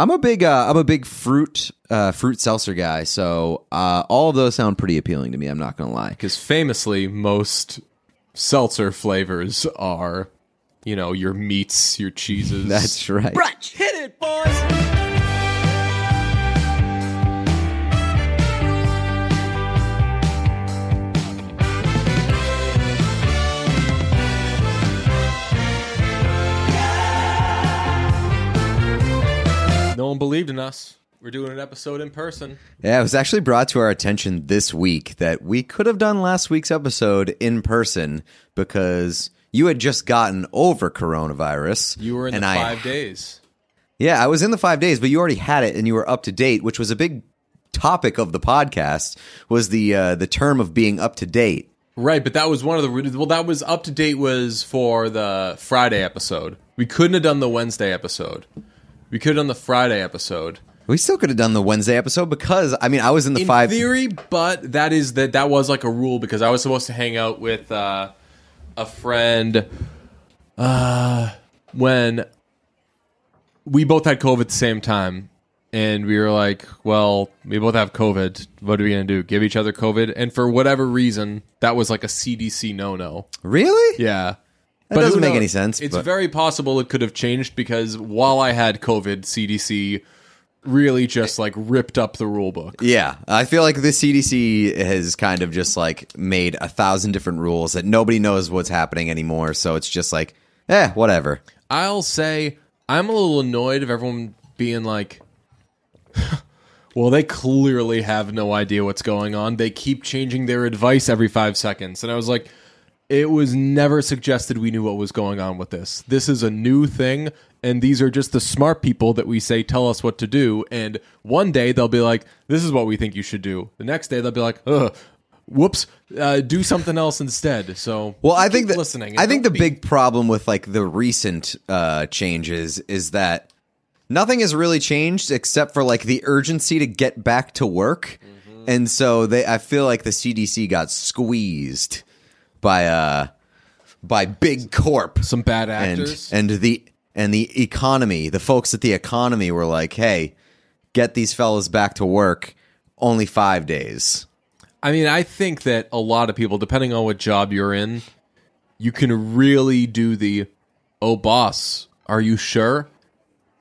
I'm a big uh, I'm a big fruit uh, fruit seltzer guy, so uh, all of those sound pretty appealing to me. I'm not gonna lie. Because famously, most seltzer flavors are, you know, your meats, your cheeses. That's right. brunch. Hit it, boys. One believed in us. We're doing an episode in person. Yeah, it was actually brought to our attention this week that we could have done last week's episode in person because you had just gotten over coronavirus. You were in the I- five days. Yeah, I was in the five days, but you already had it and you were up to date, which was a big topic of the podcast. Was the uh, the term of being up to date? Right, but that was one of the well. That was up to date. Was for the Friday episode. We couldn't have done the Wednesday episode. We could have done the Friday episode. We still could have done the Wednesday episode because I mean I was in the in five. theory, but that is that that was like a rule because I was supposed to hang out with uh, a friend uh, when we both had COVID at the same time, and we were like, "Well, we both have COVID. What are we gonna do? Give each other COVID?" And for whatever reason, that was like a CDC no no. really? Yeah. That doesn't make knows? any sense, It's but- very possible it could have changed because while I had COVID, CDC really just like ripped up the rule book. Yeah, I feel like the CDC has kind of just like made a thousand different rules that nobody knows what's happening anymore. So it's just like, eh, whatever. I'll say I'm a little annoyed of everyone being like, well, they clearly have no idea what's going on. They keep changing their advice every five seconds. And I was like, it was never suggested we knew what was going on with this. This is a new thing. And these are just the smart people that we say tell us what to do. And one day they'll be like, this is what we think you should do. The next day they'll be like, ugh. Whoops! Uh, do something else instead. So, Well, I think that listening. I think the be- big problem with like the recent uh, changes is that nothing has really changed except for like the urgency to get back to work, Mm-hmm. and so they I feel like the CDC got squeezed by uh by big corp some bad and actors. and the and the economy. The folks at the economy were like, "Hey, get these fellas back to work." Only five days. I mean, I think that a lot of people, depending on what job you're in, you can really do the, oh, boss, are you sure?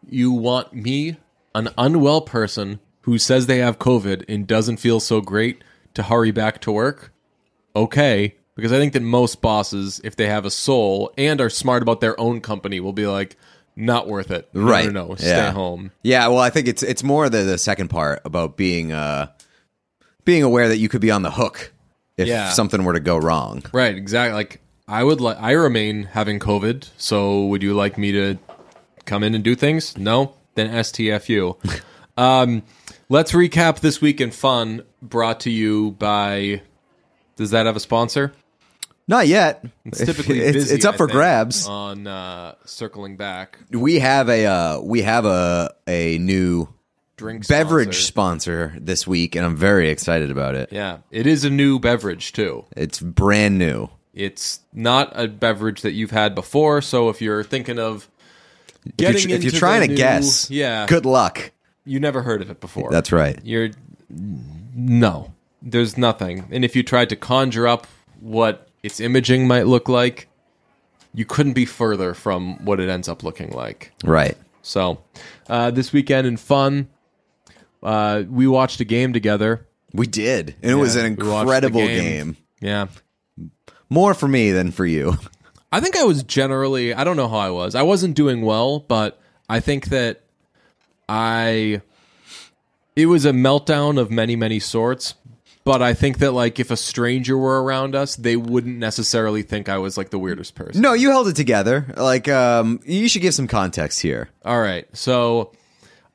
You want me, an unwell person who says they have COVID and doesn't feel so great, to hurry back to work? Okay. Because I think that most bosses, if they have a soul and are smart about their own company, will be like, not worth it. No, right. No, no, stay Yeah. home. Yeah, well, I think it's it's more the the second part about being uh being aware that you could be on the hook if Yeah. something were to go wrong. Right, exactly. Like I would like I remain having COVID, so would you like me to come in and do things? No? Then STFU. um let's recap this week in fun brought to you by does that have a sponsor? Not yet. It's typically it's, busy, it's up I for think, grabs. on uh circling back. we have a uh we have a a new Drink beverage sponsor. sponsor this week and I'm very excited about it. Yeah, it is a new beverage too. It's brand new. It's not a beverage that you've had before, so if you're thinking of If getting you're, tr- if into you're the trying to new- guess, yeah, good luck. you never heard of it before. That's right. You're no. There's nothing. And if you tried to conjure up what its imaging might look like, you couldn't be further from what it ends up looking like. Right. So, uh, this weekend in fun, uh, we watched a game together. We did. And it was an we watched the incredible game. game. Yeah. More for me than for you. I think I was generally, I don't know how I was. I wasn't doing well, but I think that I, it was a meltdown of many, many sorts. But I think that, like, if a stranger were around us, they wouldn't necessarily think I was, like, the weirdest person. No, you held it together. Like um you should give some context here. All right. So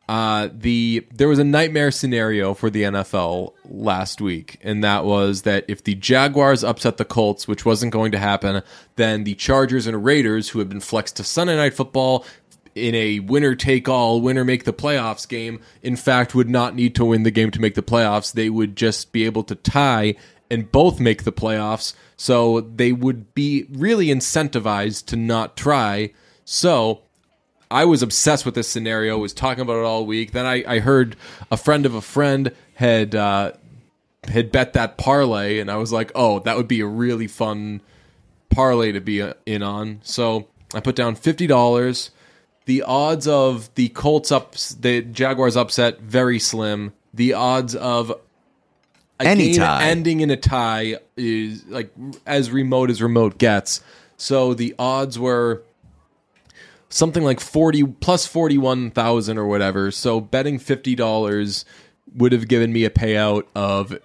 uh the there was a nightmare scenario for the NFL last week and that was that if the Jaguars upset the Colts, which wasn't going to happen, then the Chargers and Raiders who had been flexed to Sunday night football in a winner take all, winner make the playoffs game, in fact would not need to win the game to make the playoffs. They would just be able to tie and both make the playoffs. So they would be really incentivized to not try. So I was obsessed with this scenario. Was talking about it all week. Then I, I heard a friend of a friend had uh, had bet that parlay, and I was like, oh, that would be a really fun parlay to be uh, in on. So I put down fifty dollars. The odds of the Colts up, the Jaguars upset, very slim. The odds of a Any game tie. ending in a tie is like as remote as remote gets. So the odds were something like 40 plus 41,000 or whatever. So betting $50 would have given me a payout of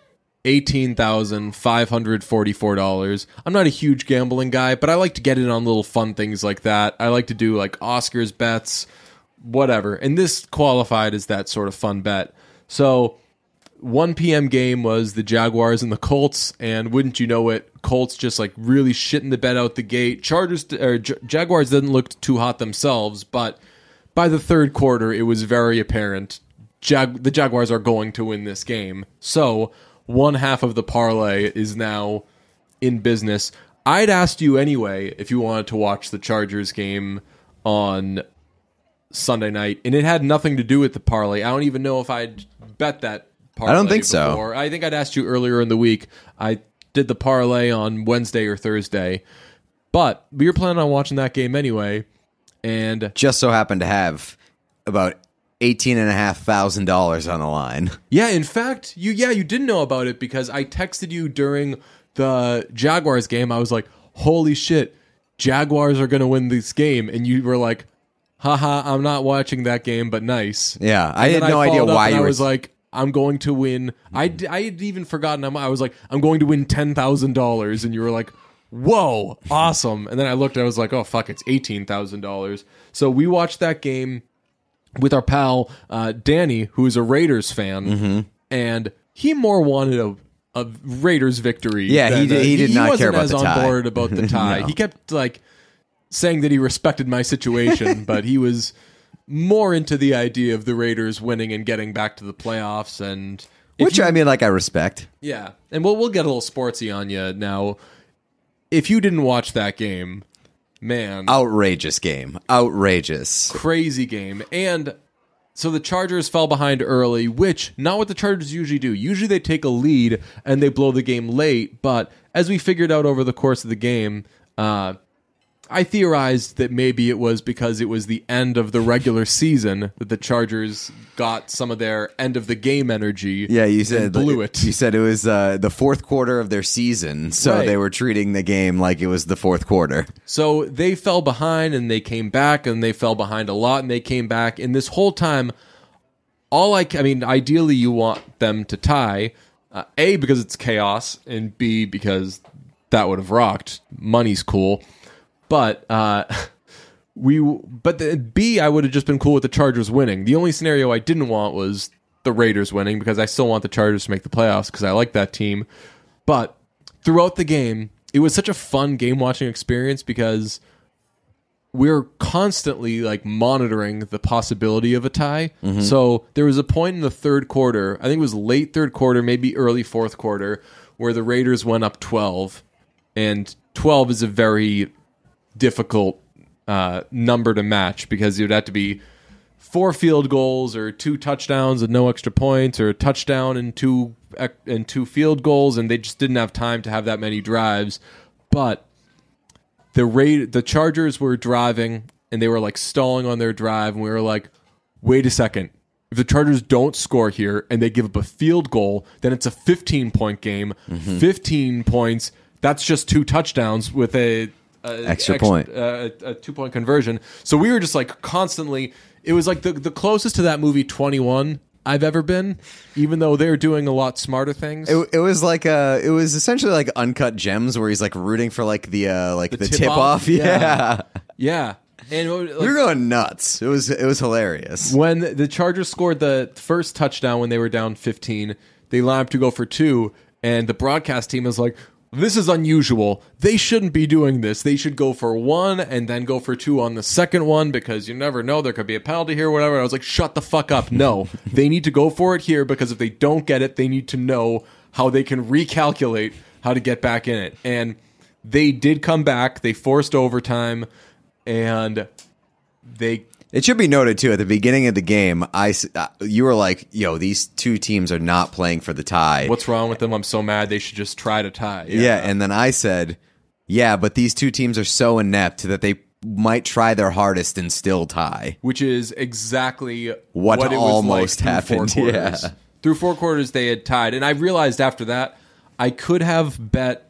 $18,544. I'm not a huge gambling guy, but I like to get in on little fun things like that. I like to do like Oscars bets, whatever. And this qualified as that sort of fun bet. So 1 p.m. game was the Jaguars and the Colts, and wouldn't you know it, Colts just like really shitting the bed out the gate. Chargers or J- Jaguars didn't look too hot themselves, but by the third quarter, it was very apparent Jag- the Jaguars are going to win this game. So one half of the parlay is now in business. I'd asked you anyway if you wanted to watch the Chargers game on Sunday night, and it had nothing to do with the parlay. I don't even know if I'd bet that. Parlay I don't think so. before. I think I'd asked you earlier in the week. I did the parlay on Wednesday or Thursday, but we were planning on watching that game anyway. And Just so happened to have about eighteen and a half thousand dollars on the line. yeah, in fact, you yeah you didn't know about it because I texted you during the Jaguars game. I was like, "Holy shit, Jaguars are going to win this game," and you were like, "Haha, I'm not watching that game, but nice." Yeah, I And had no idea why you I were. was like, I'm going to win. I, I had even forgotten. I'm- I was like, I'm going to win ten thousand dollars, and you were like, Whoa, awesome! And then I looked. I was like, Oh fuck, it's eighteen thousand dollars. So we watched that game with our pal uh, Danny, who is a Raiders fan, and he more wanted a. A Raiders victory. Yeah, he did- he did not wasn't care about as the on tie. board about the tie. He kept like saying that he respected my situation, but he was more into the idea of the Raiders winning and getting back to the playoffs. And if which you- I mean, like I respect. yeah, and we'll we'll get a little sportsy on you now. If you didn't watch that game, man, Outrageous game, outrageous. crazy game. And so the Chargers fell behind early, which not what the Chargers usually do. Usually they take a lead and they blow the game late. But as we figured out over the course of the game, uh, I theorized that maybe it was because it was the end of the regular season that the Chargers got some of their end of the game energy. Yeah, you said blew it. You said it was uh, the fourth quarter of their season, so Right. they were treating the game like it was the fourth quarter. So they fell behind and they came back and they fell behind a lot and they came back. And this whole time, all I, I mean, ideally you want them to tie. Uh, a, because it's chaos, and B, because that would have rocked. Money's cool. But, uh, we, but the B, I would have just been cool with the Chargers winning. The only scenario I didn't want was the Raiders winning because I still want the Chargers to make the playoffs because I like that team. But throughout the game, it was such a fun game watching experience because we're constantly like monitoring the possibility of a tie. So there was a point in the third quarter, I think it was late third quarter, maybe early fourth quarter, where the Raiders went up 12. And 12 is a very difficult uh, number to match because it would have to be four field goals or two touchdowns and no extra points or a touchdown and two and two field goals and they just didn't have time to have that many drives. But the rate the chargers were driving and they were like stalling on their drive and we were like wait a second. If the chargers don't score here and they give up a field goal then it's a 15 point game. 15 points that's just two touchdowns with a, a Extra ex- point. uh, a, a two point conversion. So we were just like constantly. It was like the the closest to that movie Twenty One I've ever been, even though they're doing a lot smarter things. It, it was like uh it was essentially like uncut gems where he's like rooting for like the uh like the, tip tip, off? off. Yeah. yeah, and it was, we were going nuts. It was it was hilarious. when the Chargers scored the first touchdown when they were down fifteen, they lined up to go for two, and the broadcast team is like. This is unusual. They shouldn't be doing this. They should go for one and then go for two on the second one because you never know. There could be a penalty here, whatever. I was like, shut the fuck up. No, they need to go for it here because if they don't get it, they need to know how they can recalculate how to get back in it. And they did come back. They forced overtime and they It should be noted too at the beginning of the game, I uh, you were like, "Yo, these two teams are not playing for the tie." What's wrong with them? I'm so mad. They should just try to tie. yeah. and then I said, "Yeah, but these two teams are so inept that they might try their hardest and still tie." which is exactly What it was almost like through happened, quarters. yeah. Through four quarters, they had tied, and I realized after that I could have bet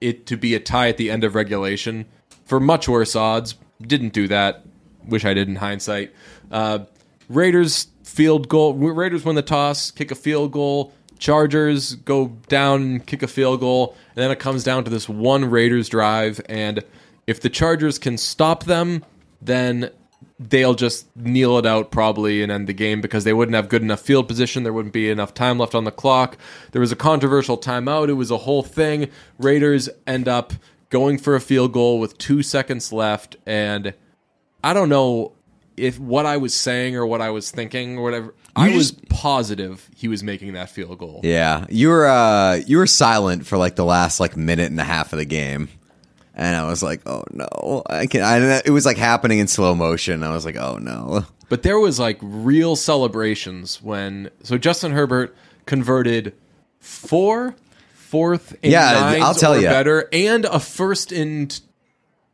it to be a tie at the end of regulation for much worse odds. Didn't do that. Wish I did in hindsight. Uh, Raiders field goal. Raiders win the toss, kick a field goal. Chargers go down and kick a field goal, and then it comes down to this one Raiders drive. And if the Chargers can stop them, then they'll just kneel it out probably and end the game because they wouldn't have good enough field position. There wouldn't be enough time left on the clock. There was a controversial timeout. It was a whole thing. Raiders end up going for a field goal with two seconds left, and I don't know if what I was saying or what I was thinking or whatever. I was positive he was making that field goal. Yeah, you were uh, you were silent for like the last like minute and a half of the game, and I was like, "Oh no!" I can. I, it was like happening in slow motion. I was like, "Oh no!" But there was like real celebrations when so Justin Herbert converted four fourth and Yeah, I'll tell ya. better and a first and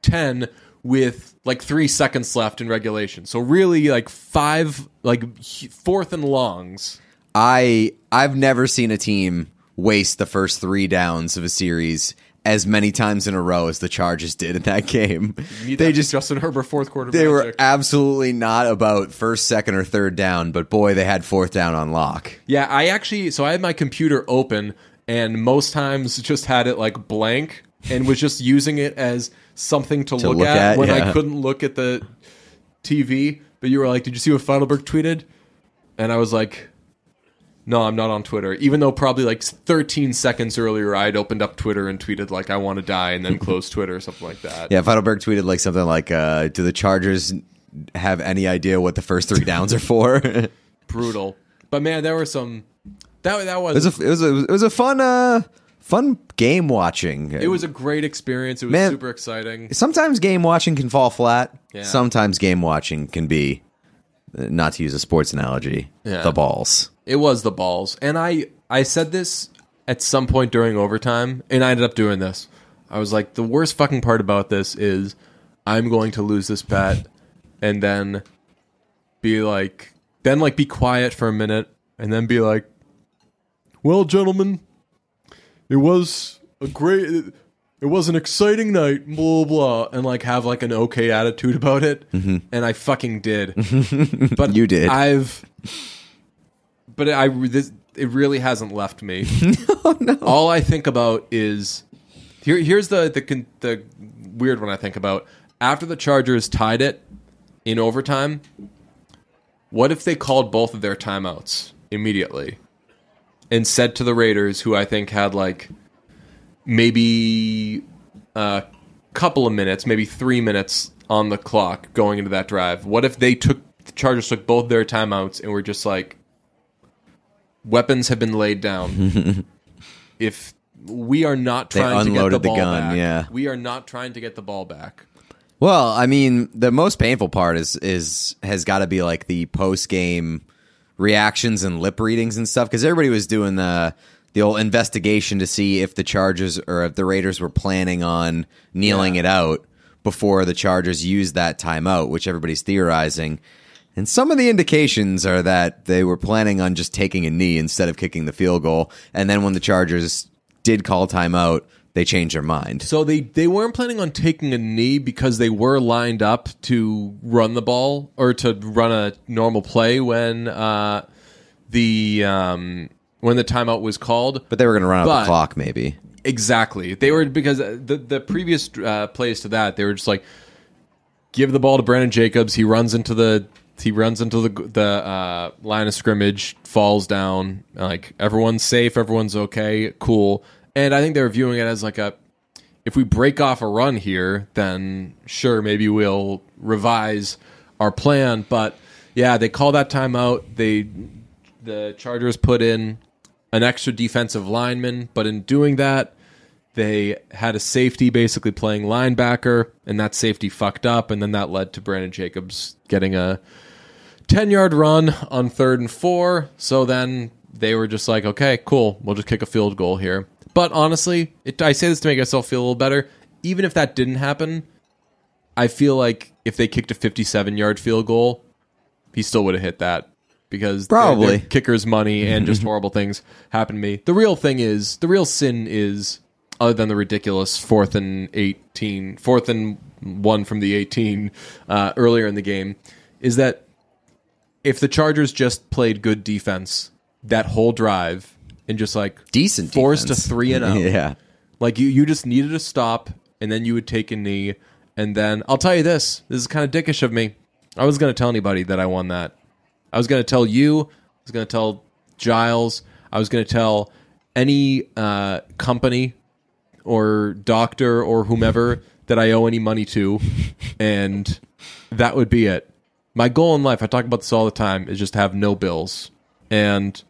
ten with like three seconds left in regulation. So really like five like fourth and longs. I I've never seen a team waste the first three downs of a series as many times in a row as the Chargers did in that game. They that just Justin Herbert fourth quarter. they were absolutely not about first, second, or third down, but boy, they had fourth down on lock. Yeah, I actually so I had my computer open and most times just had it like blank and was just using it as something to, look, look at, at, when I couldn't look at the TV. But you were like, "Did you see what Feidelberg tweeted?" And I was like, "No, I'm not on Twitter." Even though probably like 13 seconds earlier I'd opened up Twitter and tweeted like I want to die and then closed Twitter or something like that. Yeah, Feidelberg tweeted like something like, uh, "Do the Chargers have any idea what the first three downs are for?" Brutal. But man, there were some that that was was a it was a, it was a fun uh fun game watching. it was a great experience. It was Man. super exciting. sometimes game watching can fall flat. Yeah. Sometimes game watching can be, uh, not to use a sports analogy, Yeah. the balls. It was the balls. And I I said this at some point during overtime and I ended up doing this. I was like the worst fucking part about this is I'm going to lose this bet and then be like then like be quiet for a minute and then be like well gentlemen it was a great it was an exciting night blah blah and like have like an okay attitude about it mm-hmm. and I fucking did but You did. I've but I this it really hasn't left me. No, no. All I think about is here. Here's the the the weird one I think about after the Chargers tied it in overtime. What if they called both of their timeouts immediately and said to the Raiders, who I think had like maybe a couple of minutes, maybe three minutes on the clock going into that drive? What if they took the Chargers took both their timeouts and were just like, weapons have been laid down. if we are not trying to get the the ball gun, back, yeah. we are not trying to get the ball back. Well, I mean, the most painful part is is has got to be like the post game reactions and lip readings and stuff because everybody was doing the the old investigation to see if the Chargers or if the Raiders were planning on kneeling Yeah. it out before the Chargers used that timeout, which everybody's theorizing. And some of the indications are that they were planning on just taking a knee instead of kicking the field goal. And then when the Chargers did call timeout, they changed their mind. So they they weren't planning on taking a knee because they were lined up to run the ball or to run a normal play when uh, the um, when the timeout was called. But they were going to run out But- the clock, maybe. Exactly. They were because the the previous uh, plays to that they were just like give the ball to Brandon Jacobs. He runs into the he runs into the the uh, line of scrimmage, falls down. Like everyone's safe, everyone's okay, cool. And I think they were viewing it as like a if we break off a run here, then sure, maybe we'll revise our plan. But yeah, they call that timeout. They the Chargers put in an extra defensive lineman, but in doing that, they had a safety basically playing linebacker, and that safety fucked up, and then that led to Brandon Jacobs getting a 10 yard run on third and four. So then they were just like, okay, cool, we'll just kick a field goal here. But honestly, it, I say this to make myself feel a little better. Even if that didn't happen, I feel like if they kicked a 57 yard field goal, he still would have hit that because Probably. kicker's money and just horrible things happen to me. The real thing is, the real sin is, other than the ridiculous fourth and 18, fourth and one from the 18 uh, earlier in the game, is that if the Chargers just played good defense that whole drive and just like Decent forced defense. a three and out, yeah. like you, you just needed to stop, and then you would take a knee, and then I'll tell you this: this is kind of dickish of me. I was going to tell anybody that I won that. I was going to tell you. I was going to tell Giles. I was going to tell any uh, company or doctor or whomever that I owe any money to, and that would be it. My goal in life, I talk about this all the time, is just to have no bills, and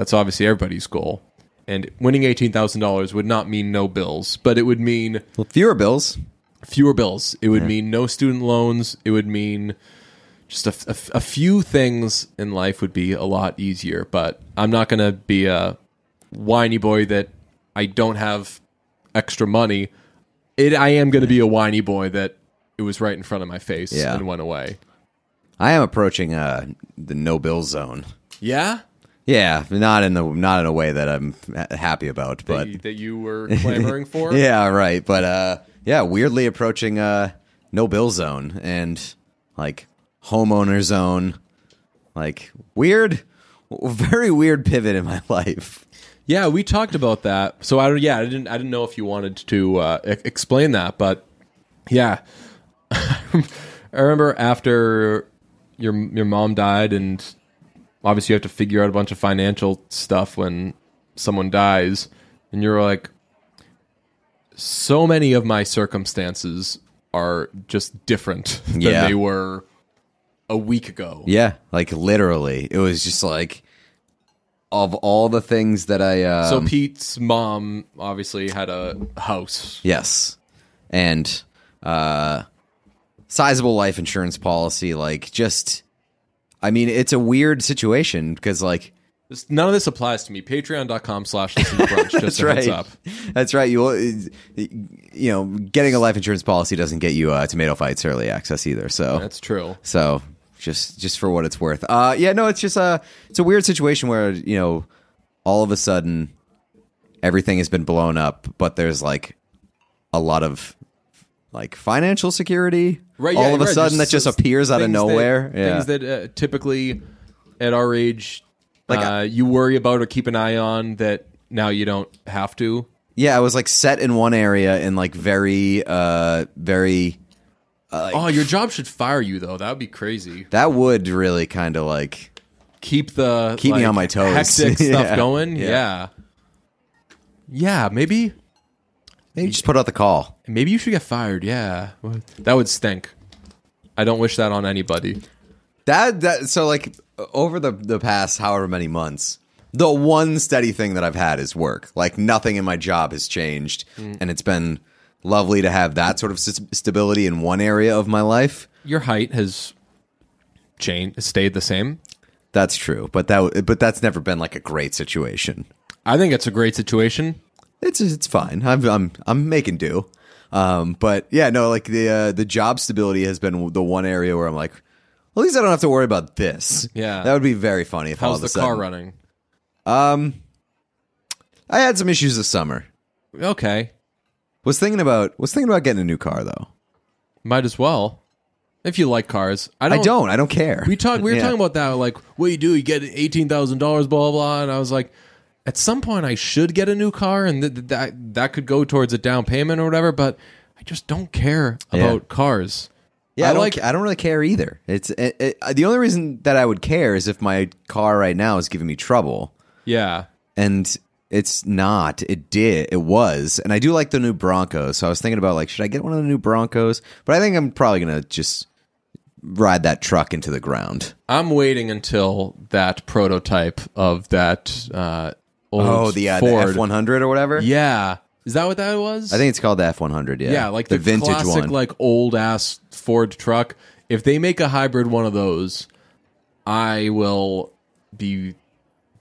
that's obviously everybody's goal. And winning eighteen thousand dollars would not mean no bills, but it would mean Well, fewer bills. fewer bills. It would mean no student loans. It would mean just a, a- a few things in life would be a lot easier. But I'm not going to be a whiny boy that I don't have extra money. It I am going to be a whiny boy that it was right in front of my face Yeah. and went away. I am approaching uh, the no bill zone. Yeah, Yeah, not in the not in a way that I'm happy about, that, but you, that you were clamoring for. yeah, right. But uh, yeah, weirdly approaching uh, no bill zone and like homeowner zone, like weird, very weird pivot in my life. Yeah, we talked about that. So I yeah, I didn't I didn't know if you wanted to uh, e- explain that, but yeah, I remember after your your mom died, and obviously you have to figure out a bunch of financial stuff when someone dies, and you're like, so many of my circumstances are just different than Yeah. they were a week ago. Yeah, like literally, it was just like of all the things that I um, So Pete's mom obviously had a house. Yes. And uh sizable life insurance policy like just I mean it's a weird situation because like This- None of this applies to me. Patreon.com slash listen to brunch. Just that's right. up. That's right. You you know, getting a life insurance policy doesn't get you uh, tomato fights early access either. So That's true. so just just for what it's worth. Uh yeah, no, it's just a it's a weird situation where, you know, all of a sudden everything has been blown up, but there's like a lot of like financial security Right. all yeah, of a right, sudden that just appears out of things that- nowhere. yeah. Things that uh, typically at our age, Like, uh, you worry about or keep an eye on that now you don't have to. yeah, I was like set in one area and like very uh very oh, your job should fire you though. That would be crazy. that would really kind of like Keep the Keep me on my toes. Hectic stuff Yeah. going. Yeah. Yeah. yeah. maybe maybe you just put out the call. maybe you should get fired. Yeah, that would stink. I don't wish that on anybody. That that so like over the the past however many months, the one steady thing that I've had is work. Like nothing in my job has changed, mm. and it's been lovely to have that sort of s- stability in one area of my life. Your height has changed, stayed the same. That's true, but that w- but that's never been like a great situation. I think it's a great situation. It's it's fine. I'm I'm I'm making do. Um, but yeah, no, like the uh, the job stability has been the one area where I'm like, at least I don't have to worry about this. Yeah. that would be very funny if all How's of a the car running? Um, I had some issues this summer. Okay, Was thinking about was thinking about getting a new car though. might as well. If you like cars, I don't. I don't. I don't care. We talked. We were Yeah. talking about that. Like, what do you do? You get eighteen thousand dollars, blah blah blah. And I was like, at some point, I should get a new car, and th- th- that that could go towards a down payment or whatever. But I just don't care Yeah. about cars. Yeah, I, I don't. like- ca- I don't really care either. It's it, it, the only reason that I would care is if my car right now is giving me trouble, Yeah, and it's not. It did. It was, and I do like the new Broncos. So I was thinking about like, should I get one of the new Broncos? But I think I'm probably gonna just ride that truck into the ground. I'm waiting until that prototype of that uh, old Oh, the uh, the Ford. F one hundred or whatever. Yeah, Is that what that was? I think it's called the F one hundred. Yeah, yeah, like the, vintage classic, one. like old ass Ford truck. If they make a hybrid one of those, I will be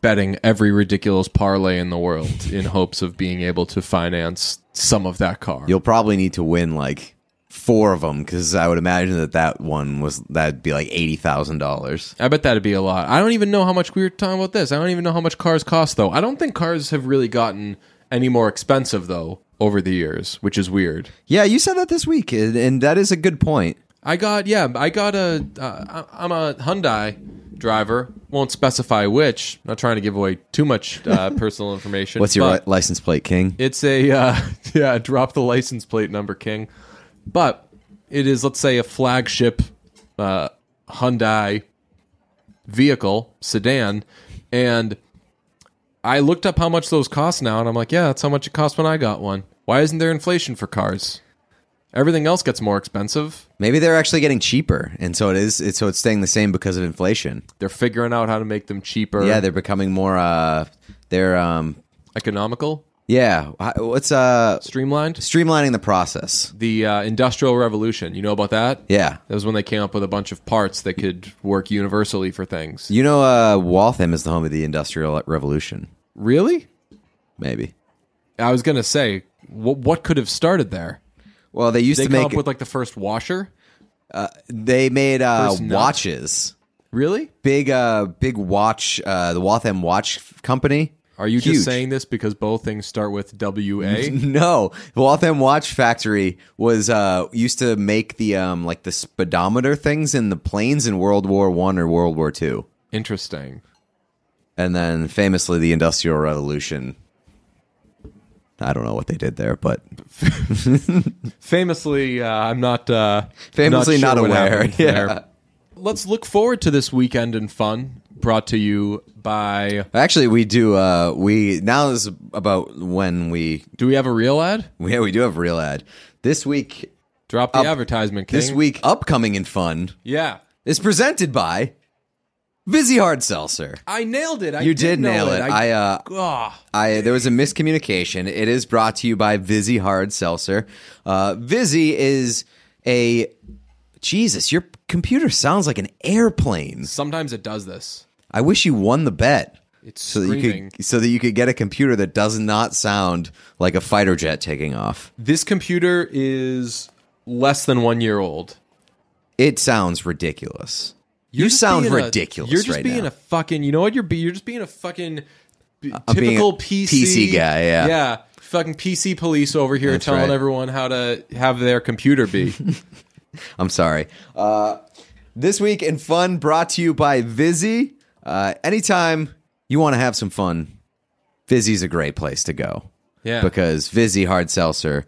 betting every ridiculous parlay in the world in hopes of being able to finance some of that car. You'll probably need to win like four of them because I would imagine that that one was that'd be like eighty thousand dollars. I bet that'd be a lot. I don't even know how much we were talking about this. I don't even know how much cars cost though. I don't think cars have really gotten any more expensive though over the years, which is weird. Yeah, you said that this week, and and that is a good point. I got yeah, I got a uh, I'm a Hyundai driver. Won't specify which. Not trying to give away too much uh, personal information. What's your license plate, King? It's a uh, yeah, drop the license plate number, King. But it is let's say a flagship uh, Hyundai vehicle sedan, and I looked up how much those cost now, and I'm like, yeah, that's how much it cost when I got one. Why isn't there inflation for cars? Everything else gets more expensive. Maybe they're actually getting cheaper, and so it is. It's, so it's staying the same because of inflation. They're figuring out how to make them cheaper. Yeah, they're becoming more. uh They're um economical, yeah. wh- What's uh streamlined. streamlining the process? The uh, Industrial Revolution. You know about that? Yeah. That was when they came up with a bunch of parts that could work universally for things. You know, uh Waltham is the home of the Industrial Revolution. Really? Maybe. I was gonna say, what, what could have started there? Well, they used They to make. up with like the first washer. Uh, they made uh watches. Really? Big uh big watch. Uh, the Waltham Watch Company. Are you Huge. just saying this because both things start with W A? No, the Waltham Watch Factory was uh used to make the um like the speedometer things in the planes in World War One or World War Two, Interesting. and then famously the Industrial Revolution. I don't know what they did there, but Famously, uh, I'm not uh, Famously sure not aware, yeah. there. Let's look forward to this weekend in fun. Brought to you by. actually we do. uh We now is about when we Do we have a real ad? yeah we do have a real ad this week. Drop the Up- advertisement, King. This week upcoming in fun yeah. is presented by Vizzy Hard Seltzer. I nailed it. I You did know nail it. I uh Ah. I there was a miscommunication. It is brought to you by Vizzy Hard Seltzer. Uh, Vizzy is a Jesus. Your computer sounds like an airplane. sometimes it does this. I wish you won the bet It's so that you could so that you could get a computer that does not sound like a fighter jet taking off. This computer is less than one year old. It sounds ridiculous. You're you sound being a- ridiculous. you're just right being now. a fucking. You know what? You're be, you're just being a fucking b- I'm typical PC PC guy, yeah. yeah. Fucking PC police over here That's telling right. everyone how to have their computer be. I'm sorry. Uh, this week in fun brought to you by Vizzy. Uh, anytime you want to have some fun, Vizzy's a great place to go. Yeah. Because Vizzy Hard Seltzer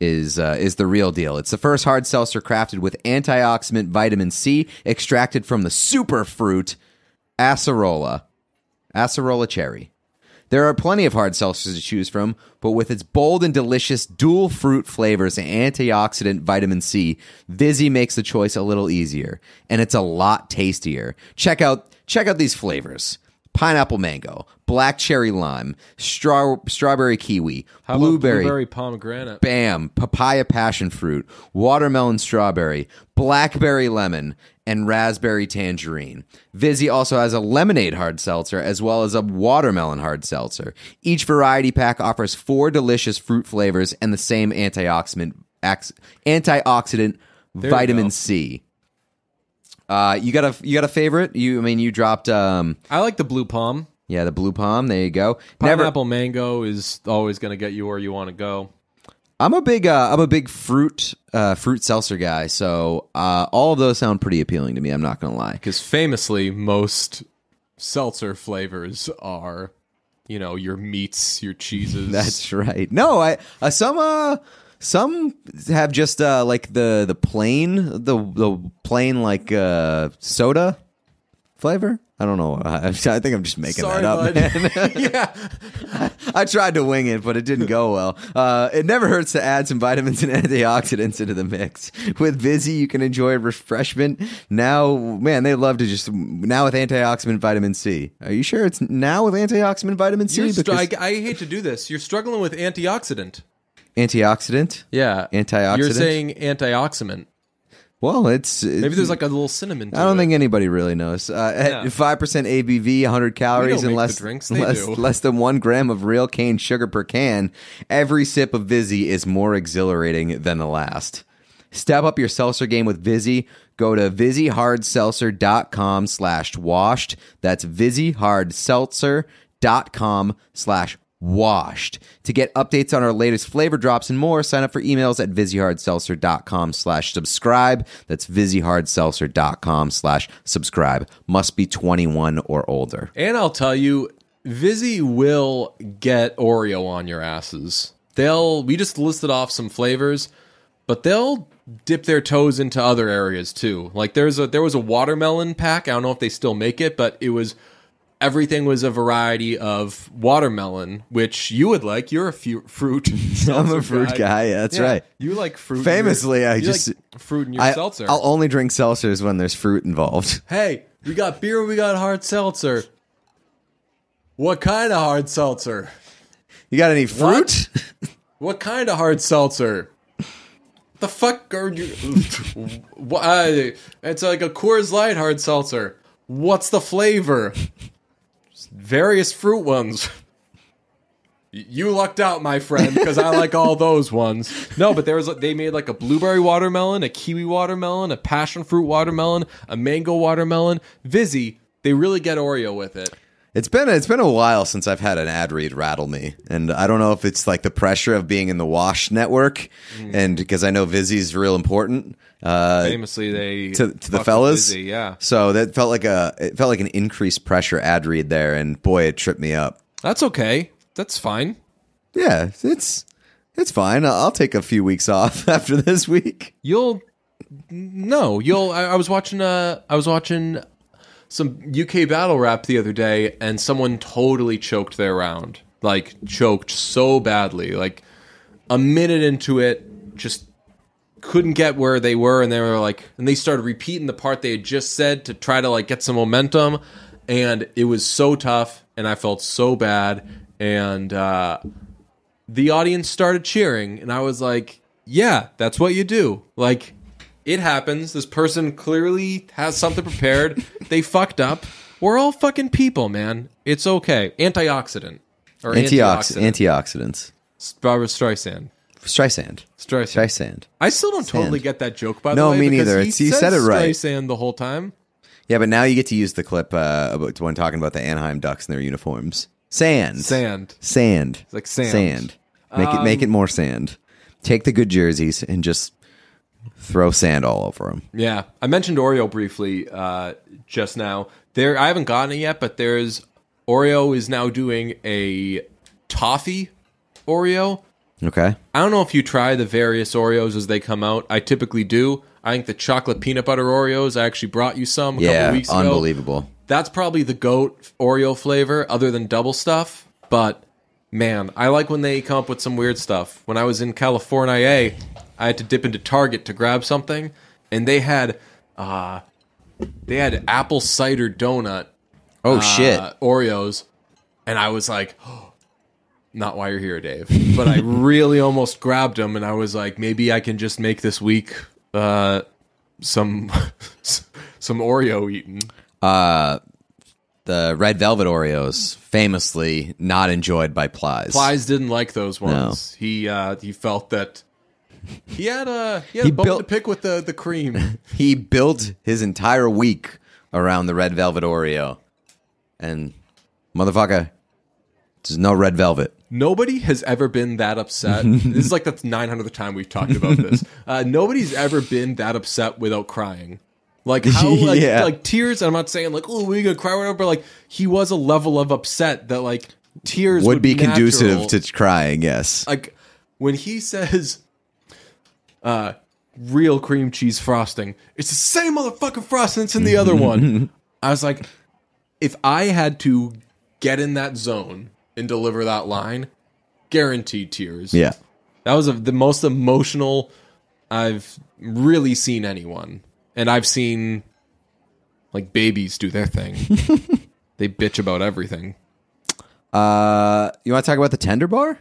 is uh, is the real deal. It's the first hard seltzer crafted with antioxidant vitamin C extracted from the super fruit acerola, acerola cherry. There are plenty of hard seltzers to choose from, but with its bold and delicious dual fruit flavors and antioxidant vitamin C, Vizzy makes the choice a little easier, and it's a lot tastier. Check out check out these flavors: pineapple mango, black cherry lime, straw, strawberry kiwi, blueberry, blueberry pomegranate. bam, papaya passion fruit, watermelon strawberry, blackberry lemon, and raspberry tangerine. Vizzy also has a lemonade hard seltzer as well as a watermelon hard seltzer. Each variety pack offers four delicious fruit flavors and the same antioxidant antioxidant vitamin. C. Uh, you got a you got a favorite? You I mean you dropped um I like the blue palm. yeah the blue palm. There you go. Never Pineapple mango is always going to get you where you want to go. I'm a big uh, I'm a big fruit uh, fruit seltzer guy, so uh, all of those sound pretty appealing to me. I'm not gonna lie. Because famously, most seltzer flavors are, you know, your meats, your cheeses. That's right. No, I uh, some uh some have just uh like the the plain the the plain like uh soda flavor. I don't know. I, I think I'm just making Sorry, that up. yeah. I tried to wing it, but it didn't go well. Uh, it never hurts to add some vitamins and antioxidants into the mix. With Vizzy, you can enjoy refreshment. Now, man, they love to just now with antioxidant vitamin C. Are you sure it's now with antioxidant vitamin C? Str- I, I hate to do this. You're struggling with antioxidant. Antioxidant. Yeah, Antioxidant? You're saying antioxidant. Well, it's, Maybe there's like a little cinnamon. To I don't it. think anybody really knows. Uh, Yeah. Five percent ABV, 100 calories, and less drinks, less, less than one gram of real cane sugar per can. Every sip of Vizzy is more exhilarating than the last. Step up your seltzer game with Vizzy. Go to VizzyHardSeltzer.com slash washed. That's VizzyHardSeltzer.com slash washed. To get updates on our latest flavor drops and more, sign up for emails at VizzyHardSeltzer.com slash subscribe. That's VizzyHardSeltzer.com slash subscribe. Must be 21 or older. And I'll tell you, Vizzy will get Oreo on your asses. They'll. We just listed off some flavors, but they'll dip their toes into other areas too. Like there's a there was a watermelon pack. I don't know if they still make it, but it was everything was a variety of watermelon, which you would like. You're a fu- fruit. I'm a fruit guy. Yeah, that's Yeah, right. You like fruit. Famously, your- I just- like fruit in your I, seltzer. I'll only drink seltzers when there's fruit involved. Hey, we got beer, we got hard seltzer. What kind of hard seltzer? You got any fruit? What kind of hard seltzer? The fuck are you? Why? It's like a Coors Light hard seltzer. What's the flavor? Various fruit ones. You lucked out, my friend, because I like all those ones. No, but there was they made like a blueberry watermelon, a kiwi watermelon, a passion fruit watermelon, a mango watermelon. Vizzy, they really get Oreo with it. It's been it's been a while since I've had an ad read rattle me, and I don't know if it's like the pressure of being in the Wash network, Mm. and because I know Vizzy's real important uh, Famously, they to to the fellas. Vizzy, yeah, So that felt like a it felt like an increased pressure ad read there, and boy, it tripped me up. that's okay. That's fine. Yeah, it's it's fine. I'll I'll take a few weeks off after this week. You'll no, you'll. I, I was watching. Uh, I was watching some UK battle rap the other day, and someone totally choked their round. Like choked so badly. Like a minute into it, just couldn't get where they were, and they were like, and they started repeating the part they had just said to try to like get some momentum, and it was so tough, and I felt so bad, and. uh the audience started cheering and i was like yeah that's what you do like it happens this person clearly has something prepared they fucked up we're all fucking people man it's okay antioxidant or Antiox- antioxidant antioxidants. barbara streisand Streisand. streisand Streisand. i still don't totally Sand. get that joke by No, the way No, me neither. he It's- you said it right. streisand the whole time Yeah, but now you get to use the clip uh, about when talking about the Anaheim Ducks and their uniforms. Sand. sand Sand. It's like sand. Sand. Make it make it more sand. Take the good jerseys and just throw sand all over them. Yeah, I mentioned Oreo briefly uh, just now. There, I haven't gotten it yet, but there's Oreo is now doing a toffee Oreo. Okay. I don't know if you try the various Oreos as they come out. I typically do. I think the chocolate peanut butter Oreos. I actually brought you some a Yeah. couple weeks ago. Unbelievable. That's probably the goat Oreo flavor, other than double stuff. But man, I like when they come up with some weird stuff. When I was in California, I had to dip into Target to grab something, and they had uh, they had apple cider donut Oh uh, shit. Oreos, and I was like, not why you're here, Dave. But I really almost grabbed them, and I was like, maybe I can just make this week uh, some some Oreo eating. The red velvet Oreos, famously not enjoyed by Plies. Plies didn't like those ones. He uh, he felt that he had a he had He a bone built- to pick with the the cream. He built his entire week around the red velvet Oreo. And motherfucker, there's no red velvet. Nobody has ever been that upset. this is like the 900th time we've talked about this. Uh, nobody's ever been that upset without crying. Like how like, Yeah. like tears. I'm not saying like oh we gonna cry or whatever, but like he was a level of upset that like tears Would be conducive to crying, yes. like when he says uh real cream cheese frosting. It's the same motherfucking frosting that's in the other one. I was like if i had to get in that zone and deliver that line guaranteed tears. Yeah. that was a, the most emotional i've really seen anyone. And i've seen like babies do their thing. They bitch about everything. Uh, you want to talk about the tender bar?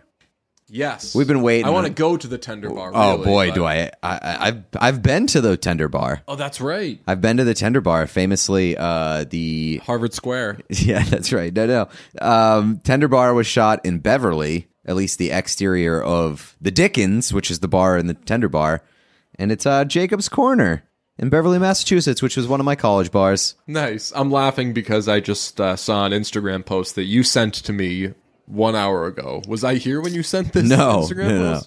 Yes, We've been waiting. I want to go to the tender bar. Oh really, boy, but- do I, I! I've I've been to the Tender Bar. Oh, that's right. I've been to the Tender Bar. Famously, uh, the Harvard Square. yeah, that's right. No, no. Um, Tender Bar was shot in Beverly. At least the exterior of the Dickens, which is the bar in the Tender Bar, and it's uh, Jacob's Corner in Beverly, Massachusetts, which was one of my college bars. Nice. I'm laughing because I just uh, saw an Instagram post that you sent to me one hour ago. Was I here when you sent this No, Instagram no, no.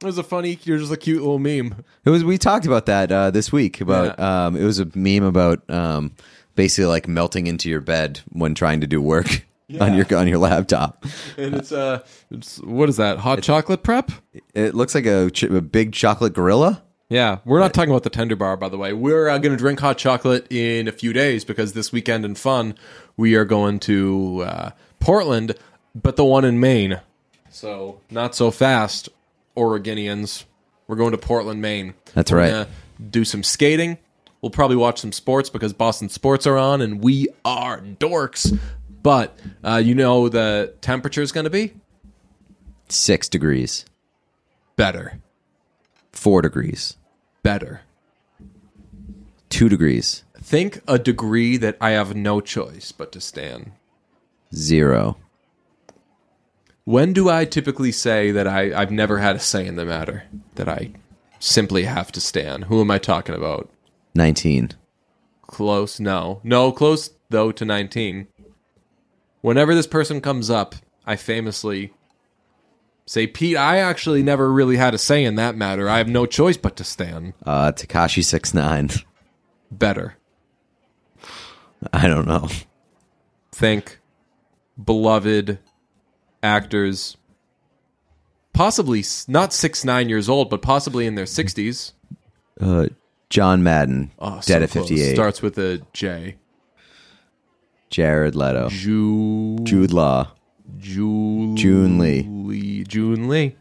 It was a funny. You're just a cute little meme. It was. We talked about that uh, this week. About um, it was a meme about um, basically like melting into your bed when trying to do work on your on your laptop. And it's uh, it's what is that? Hot chocolate prep? It looks like a, ch- a big chocolate gorilla. Yeah, we're not talking about the tender bar, by the way. We're uh, going to drink hot chocolate in a few days because this weekend in fun, we are going to uh, Portland, but the one in Maine. So not so fast, Oregonians. We're going to Portland, Maine. That's We're right. do some skating. We'll probably watch some sports because Boston sports are on, and we are dorks. But uh, you know the temperature is going to be Six degrees, better, four degrees, better. two degrees, Think a degree that I have no choice but to stand. zero. When do I typically say that I, I've never had a say in the matter? That I simply have to stand? Who am I talking about? 19. Close? No. No, close though to 19. Whenever this person comes up, I famously say, Pete, I actually never really had a say in that matter. I have no choice but to stand. Uh, Tekashi six nine. Better. I don't know. Think beloved actors, possibly not six, nine years old, but possibly in their 60s. Uh, John Madden, Oh, so dead at 58. Starts with a J. Jared Leto. Ju Jude Law. Ju June Lee. Lee. June Lee.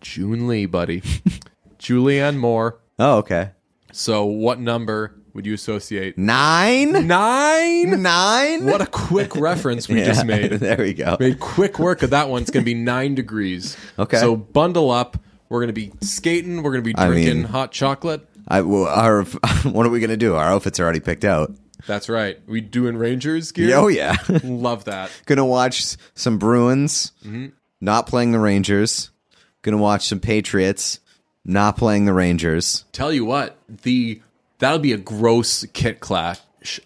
June Lee, buddy. Julianne Moore. Oh, okay. So, what number would you associate? Nine? Nine. Nine? What a quick reference we just made. there we go. Made quick work of that one. It's going to be nine degrees. Okay. So bundle up. We're going to be skating. We're going to be I drinking mean- hot chocolate. I, well, our, what are we going to do? Our outfits are already picked out. That's right. We doing Rangers gear. Oh, yeah. Love that. Gonna watch some Bruins, Mm-hmm. not playing the Rangers. Gonna watch some Patriots, not playing the Rangers. Tell you what, the that'll be a gross kit clash.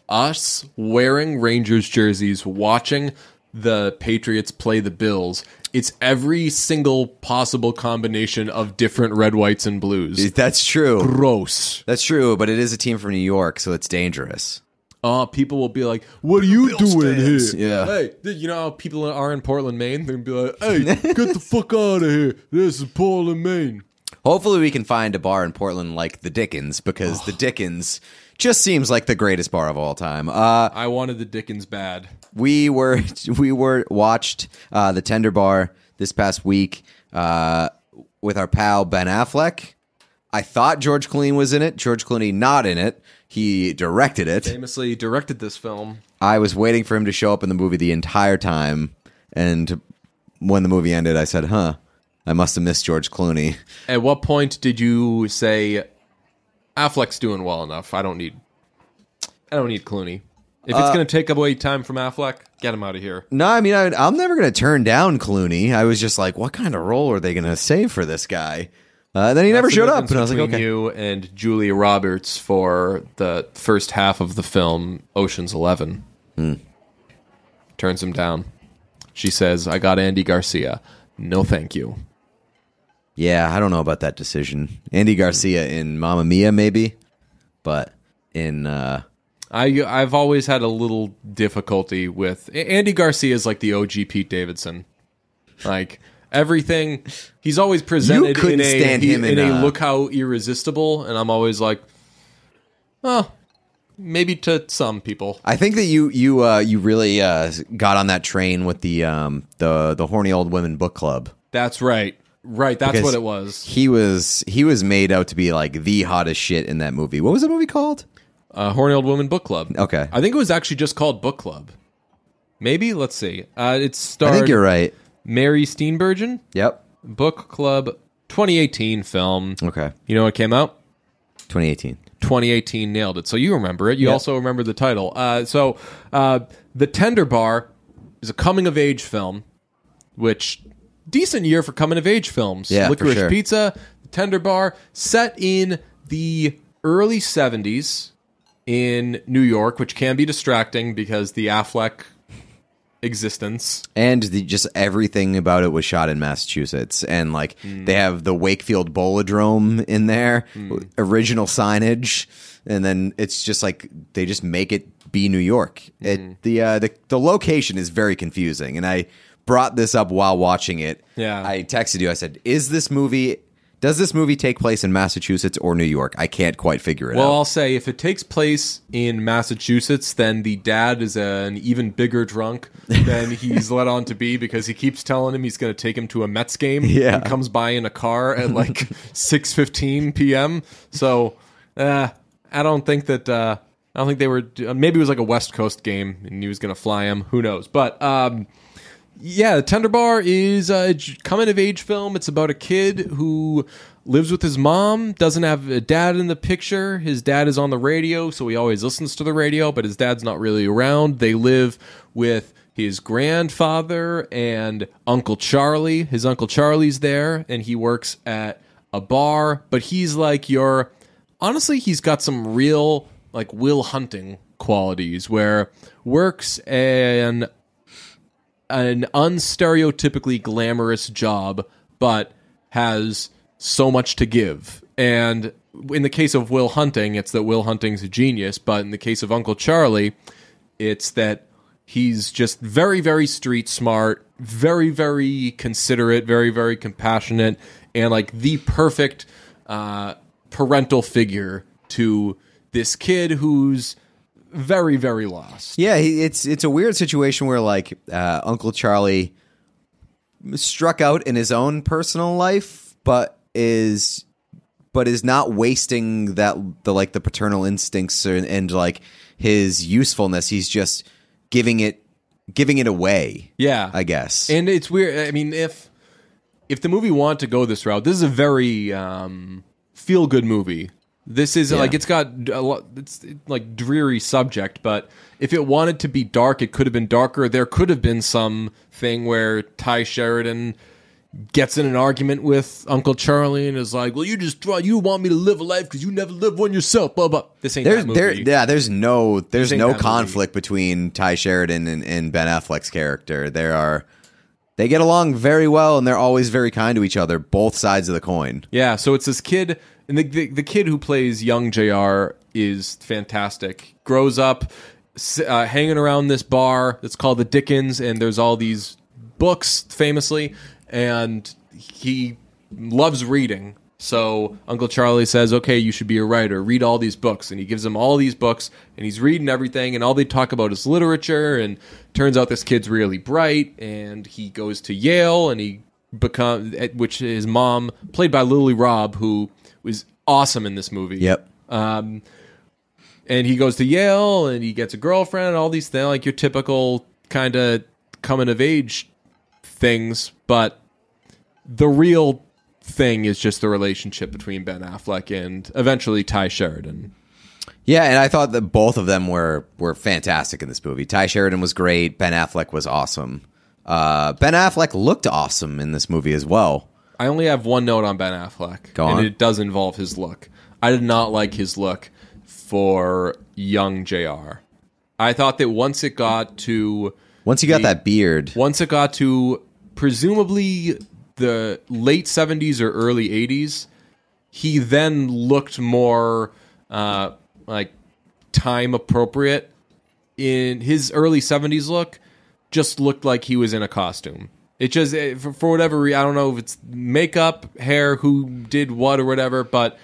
Us wearing Rangers jerseys, watching the Patriots play the Bills. It's every single possible combination of different red, whites, and blues. That's true. Gross. That's true, but it is a team from New York, so it's dangerous. Uh, people will be like, "What are you doing fans." here?" Yeah. Hey, you know how people are in Portland, Maine? They're gonna be like, "Hey, get the fuck out of here! This is Portland, Maine." Hopefully, we can find a bar in Portland like the Dickens, because the Dickens just seems like the greatest bar of all time. Uh, I wanted the Dickens bad. we were we were watched uh, the Tender Bar this past week uh, with our pal Ben Affleck. I thought George Clooney was in it. George Clooney not in it. He directed it. Famously directed this film. I was waiting for him to show up in the movie the entire time, and when the movie ended, I said, "Huh, I must have missed George Clooney." At what point did you say Affleck's doing well enough? I don't need I don't need Clooney. If it's going to take away time from Affleck, get him out of here. No, I mean, I, I'm never going to turn down Clooney. I was just like, what kind of role are they going to save for this guy? Uh, then he never That's the showed up, and I was like, okay. you and Julia Roberts for the first half of the film Ocean's 11. Hmm. Turns him down. She says, "I got Andy Garcia. No, thank you." Yeah, I don't know about that decision. Andy Garcia in Mamma Mia, maybe, but in uh, I I've always had a little difficulty with Andy Garcia is like the OG Pete Davidson. Like everything he's always presented in a stand he- him in, in, a uh, look how irresistible and I'm always like oh maybe to some people. I think that you you uh, you really uh, got on that train with the um, the the horny old women book club. That's right. Right, that's Because what it was. He was he was made out to be like the hottest shit in that movie. What was the movie called? Uh, Horny Old Woman Book Club. Okay. I think it was actually just called Book Club. Maybe, let's see. Uh, it I think you're right. Mary Steenburgen, Yep. Book Club 2018 film. Okay. You know what came out? 2018. 2018 nailed it. So you remember it. You Yep. also remember the title. Uh, so uh, the Tender Bar is a coming of age film, which decent year for coming of age films. Yeah, for Licorice sure. Pizza, Tender Bar, set in the early 70s in New York, which can be distracting because the Affleck existence. And the, just everything about it was shot in Massachusetts, and like Hmm. they have the Wakefield Bowladrome in there, original signage, and then it's just like they just make it be New York. Hmm. It the uh, the the location is very confusing, and I brought this up while watching it. Yeah. I texted you. I said, "Is this movie?" Does this movie take place in Massachusetts or New York? I can't quite figure it Well, out. Well, I'll say if it takes place in Massachusetts, then the dad is an even bigger drunk than he's let on to be because he keeps telling him he's going to take him to a Mets game. Yeah. and comes by in a car at like six fifteen p.m. So, uh, I don't think that. Uh, I don't think they were. Maybe it was like a West Coast game, and he was going to fly him. Who knows? But um, yeah, Tender Bar is a coming of age film. It's about a kid who lives with his mom, doesn't have a dad in the picture. His dad is on the radio, so he always listens to the radio, but his dad's not really around. They live with his grandfather and Uncle Charlie. His Uncle Charlie's there, and he works at a bar, but he's like your. Honestly, he's got some real, like, Will Hunting qualities where works an an unstereotypically glamorous job, but has so much to give. And in the case of Will Hunting, it's that Will Hunting's a genius, but in the case of Uncle Charlie, it's that he's just very, very street smart, very, very considerate, very, very compassionate, and like the perfect uh, parental figure to this kid who's very, very lost. Yeah, he, it's it's a weird situation where like uh, Uncle Charlie struck out in his own personal life, but is but is not wasting that the like the paternal instincts and, and like his usefulness. He's just giving it giving it away. Yeah, I guess. And it's weird. I mean, if if the movie wanted to go this route, this is a very um, feel good movie. This is like it's got a lot. It's like dreary subject, but if it wanted to be dark, it could have been darker. There could have been some thing where Tye Sheridan gets in an argument with Uncle Charlie and is like, "Well, you just try. You want me to live a life because you never live one yourself." Blah blah. This ain't there's that there movie. yeah there's no there's no that movie. conflict between Tye Sheridan and, and Ben Affleck's character. There are they get along very well and they're always very kind to each other, both sides of the coin. Yeah, so it's this kid, and the, the the kid who plays young Jr. is fantastic. Grows up uh, hanging around this bar that's called the Dickens, and there's all these books, famously, and he loves reading. So Uncle Charlie says, "Okay, you should be a writer. Read all these books." And he gives him all these books, and he's reading everything, and all they talk about is literature. And turns out this kid's really bright, and he goes to Yale, and he become which his mom, played by Lily Rabe, who was awesome in this movie. Yep. Um, and he goes to Yale, and he gets a girlfriend, and all these things, like your typical kind of coming of age things. But the real thing is just the relationship between Ben Affleck and eventually Tye Sheridan. Yeah, and I thought that both of them were were fantastic in this movie. Tye Sheridan was great. Ben Affleck was awesome. Uh, ben Affleck looked awesome in this movie as well. I only have one note on Ben Affleck, Go and it does involve his look. I did not like his look for young Jr. I thought that once it got to Once you got that beard, once it got to presumably the late 70s or early 80s, he then looked more uh, like time appropriate. In his early 70s look, just looked like he was in a costume. It just, eh, for, for whatever reason, I don't know if it's makeup, hair, who did what or whatever, but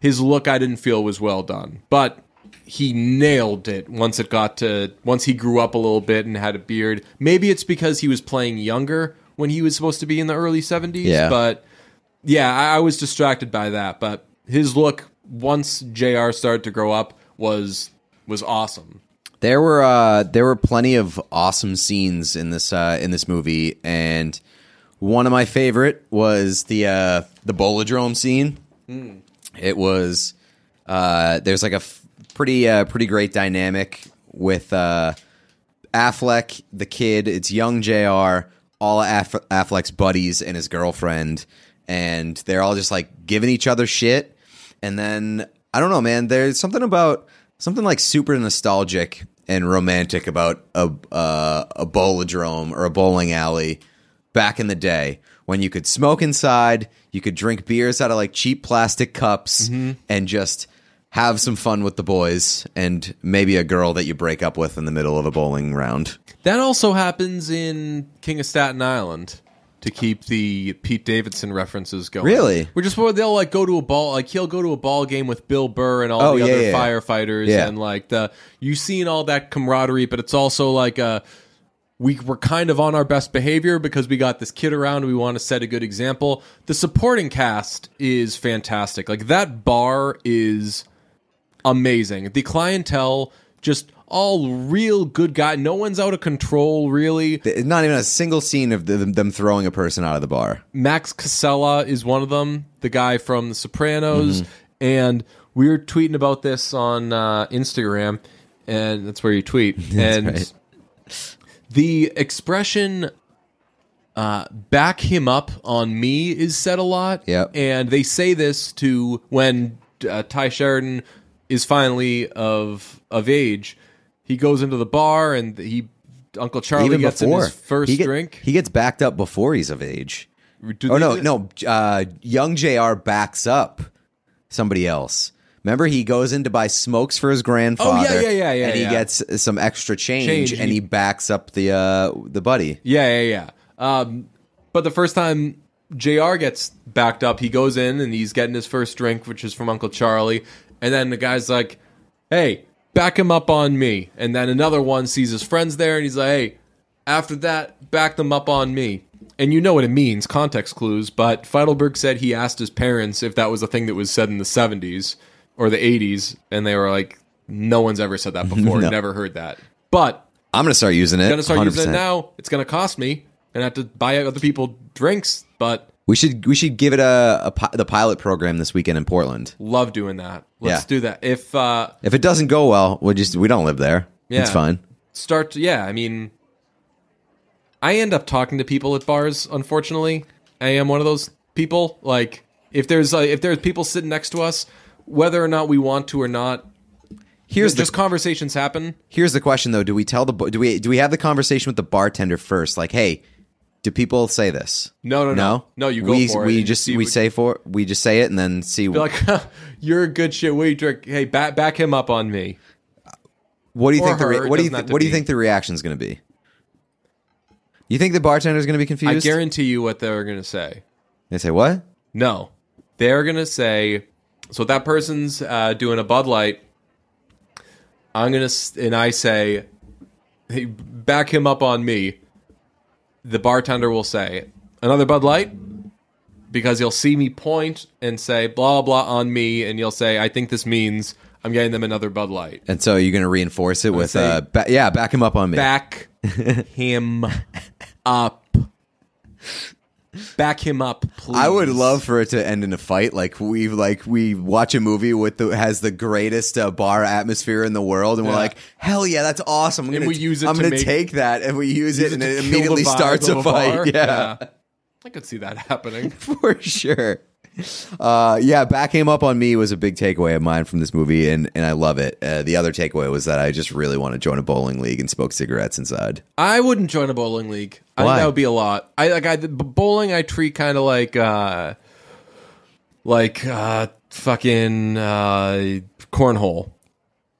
his look I didn't feel was well done. But he nailed it once it got to once he grew up a little bit and had a beard. Maybe it's because he was playing younger when he was supposed to be in the early 70s, Yeah. but yeah, I, I was distracted by that, but his look once JR started to grow up was was awesome. There were uh, there were plenty of awesome scenes in this uh, in this movie, and one of my favorite was the uh, the bowladrome scene. It was uh, there's like a f- pretty uh, pretty great dynamic with uh, Affleck, the kid. It's young Jr. All Aff- Affleck's buddies and his girlfriend, and they're all just like giving each other shit. And then I don't know, man. There's something about something like super nostalgic and romantic about a uh, a bowladrome or a bowling alley back in the day when you could smoke inside, you could drink beers out of like cheap plastic cups, and just have some fun with the boys and maybe a girl that you break up with in the middle of a bowling round. That also happens in King of Staten Island to keep the Pete Davidson references going. Really? Which is where they'll like go to a ball like he'll go to a ball game with Bill Burr and all Oh, the yeah, other yeah, firefighters Yeah. and like the you seen all that camaraderie, but it's also like a we were kind of on our best behavior because we got this kid around. We want to set a good example. The supporting cast is fantastic. Like that bar is amazing. The clientele just all real good guy. No one's out of control really. Not even a single scene of them throwing a person out of the bar. Max Casella is one of them, the guy from The Sopranos, Mm-hmm. and we were tweeting about this on uh, Instagram, and that's where you tweet. and right. the expression uh, "back him up on me" is said a lot. Yep. and they say this to when uh, Ty Sheridan is finally of of age. He goes into the bar and he Uncle Charlie Even gets before his first he get- drink. he gets backed up before he's of age. Do Oh no, do- no. Uh, young Jr. backs up somebody else. Remember, he goes in to buy smokes for his grandfather. Oh, yeah, yeah, yeah, And he yeah. gets some extra change, Change, and he- he backs up the uh, the buddy. Yeah, yeah, yeah. Um, but the first time JR gets backed up, he goes in and he's getting his first drink, which is from Uncle Charlie. And then the guy's like, hey, back him up on me. And then another one sees his friends there and he's like, hey, after that, back them up on me. And you know what it means, context clues. But Feidelberg said he asked his parents if that was a thing that was said in the 70s or the 80s. And they were like, no one's ever said that before. No. Never heard that. But I'm gonna start using it. gonna start using it now. It's gonna cost me, and I have to buy other people drinks. But We should we should give it a, a the pilot program this weekend in Portland. love doing that. Let's Yeah. do that. If uh, If it doesn't go well, we just we don't live there. Yeah. It's fine. start, to, yeah. I mean, I end up talking to people at bars. Unfortunately, I am one of those people. Like, if there's uh, if there's people sitting next to us, whether or not we want to or not, Here's just the conversations happen. here's the question though. Do we tell the do we do we have the conversation with the bartender first? Like, hey, do people say this? No, no, no, No, no. You go we, for it. We just we say for we just say it and then see be like, "You're a good shit. What do you drink? Hey, back back him up on me." what do you or think the re- what do you th- what do you think the reaction is going to be? You think the bartender is going to be confused? I guarantee you what they're gonna say. They say what? No, they're gonna say. So that person's uh, doing a Bud Light. I'm gonna and I say, hey, back him up on me. The bartender will say another Bud Light because you'll see me point and say blah blah on me, and you'll say I think this means I'm getting them another Bud Light. And so you're going to reinforce it with say- uh, ba- yeah, back him up on me. Back him up. Back him up, please. I would love for it to end in a fight. Like we like we watch a movie with the has the greatest uh, bar atmosphere in the world, and we're like, hell yeah, that's awesome. I'm And gonna we use it I'm to gonna make- take that, and we use, Use it, and it immediately starts of a fight. bar. Yeah, I could see that happening. for sure. Uh, yeah, back him up on me was a big takeaway of mine from this movie, and and I love it. Uh, the other takeaway was that I just really want to join a bowling league and smoke cigarettes inside. I wouldn't join a bowling league. I Why? think that would be a lot. I like I bowling. I treat kind of like uh, like uh, fucking uh, cornhole,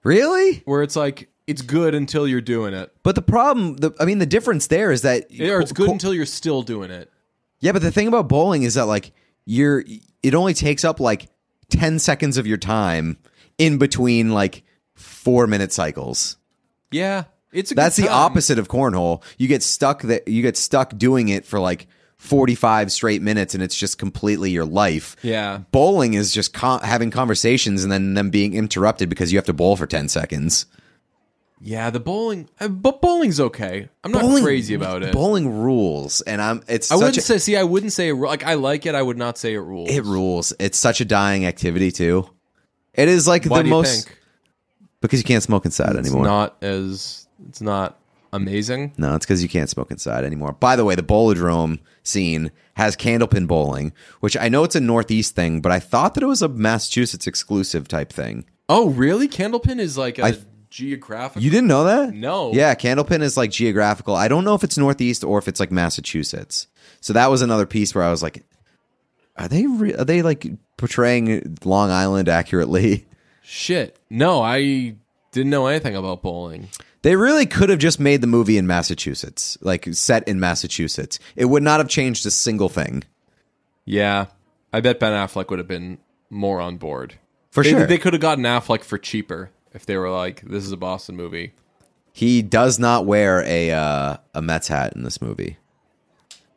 Really? where it's like it's good until you're doing it, But the problem, the, I mean, the difference there is that or it's good until you're still doing it. Yeah, but the thing about bowling is that like you're it only takes up like 10 seconds of your time in between like 4 minute cycles. Yeah, it's a That's the opposite of cornhole. You get stuck that you get stuck doing it for like 45 straight minutes and it's just completely your life. Yeah, Bowling is just con- having conversations and then them being interrupted because you have to bowl for 10 seconds. Yeah, the bowling, uh, but bowling's okay. I'm not crazy about it. Bowling rules, and I'm. It's I such wouldn't a, say. See, I wouldn't say it, ru- like I like it. I would not say it rules. it rules. It's such a dying activity too. It is like Why the do you most think? because you can't smoke inside It's anymore. not as. It's not amazing. No, it's because you can't smoke inside anymore. By the way, the Bowladrome scene has candlepin bowling, which I know it's a Northeast thing, but I thought that it was a Massachusetts exclusive type thing. Oh, really? Candlepin is like a I- geographical. You didn't know that? No. Yeah, candlepin is like geographical. I don't know if it's Northeast or if it's like Massachusetts. So that was another piece where I was like, are they re- are they like portraying Long Island accurately? Shit. No, I didn't know anything about bowling. They really could have just made the movie in Massachusetts, like set in Massachusetts. It would not have changed a single thing. Yeah, I bet Ben Affleck would have been more on board. For They, sure. they could have gotten Affleck for cheaper if they were like, "This is a Boston movie." He does not wear a uh, a Mets hat in this movie,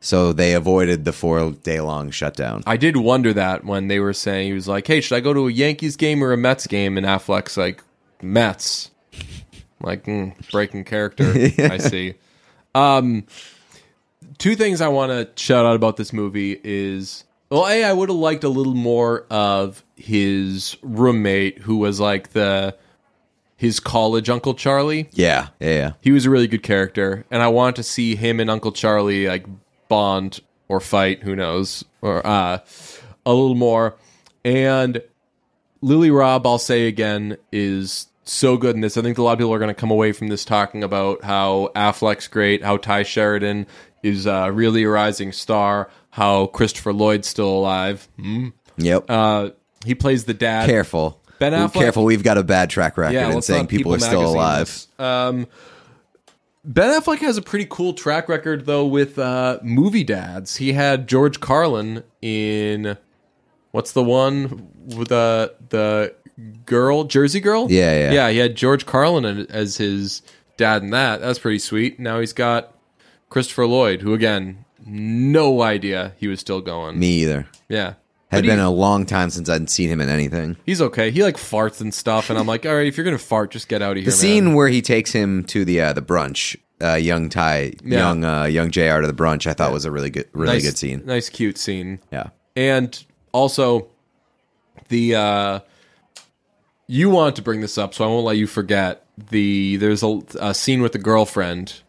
so they avoided the four day long shutdown. I did wonder that when they were saying he was like, "Hey, should I go to a Yankees game or a Mets game?" And Affleck's like, "Mets." I'm like mm, breaking character. I see. Um, two things I want to shout out about this movie is well, a I would have liked a little more of his roommate who was like the his college Uncle Charlie. Yeah, yeah, yeah. He was a really good character, and I want to see him and Uncle Charlie like bond or fight. Who knows? Or uh, a little more. And Lily Rabe, I'll say again, is so good in this. I think a lot of people are going to come away from this talking about how Affleck's great, how Tye Sheridan is uh, really a rising star, how Christopher Lloyd's still alive. Yep. Uh, he plays the dad. careful. Ben Affleck- Careful. We've got a bad track record in saying not people, are still alive. Um, ben Affleck has a pretty cool track record though with uh, movie dads. He had George Carlin in what's the one with the the girl Jersey Girl? Yeah, yeah. yeah. He had George Carlin as his dad in that. That's pretty sweet. Now he's got Christopher Lloyd, who again, no idea he was still going. Me either. Yeah. Had But he- been a long time since I'd seen him in anything. He's okay. He like farts and stuff, and I'm like, all right, if you're gonna fart, just get out of here. The man. scene where he takes him to the uh, the brunch, uh, young Tye, Yeah. young uh, young Jr. to the brunch, I thought was a really good, really nice, good scene. Nice, cute scene. Yeah. And also, the uh, you want to bring this up, so I won't let you forget. The there's a, a scene with the girlfriend.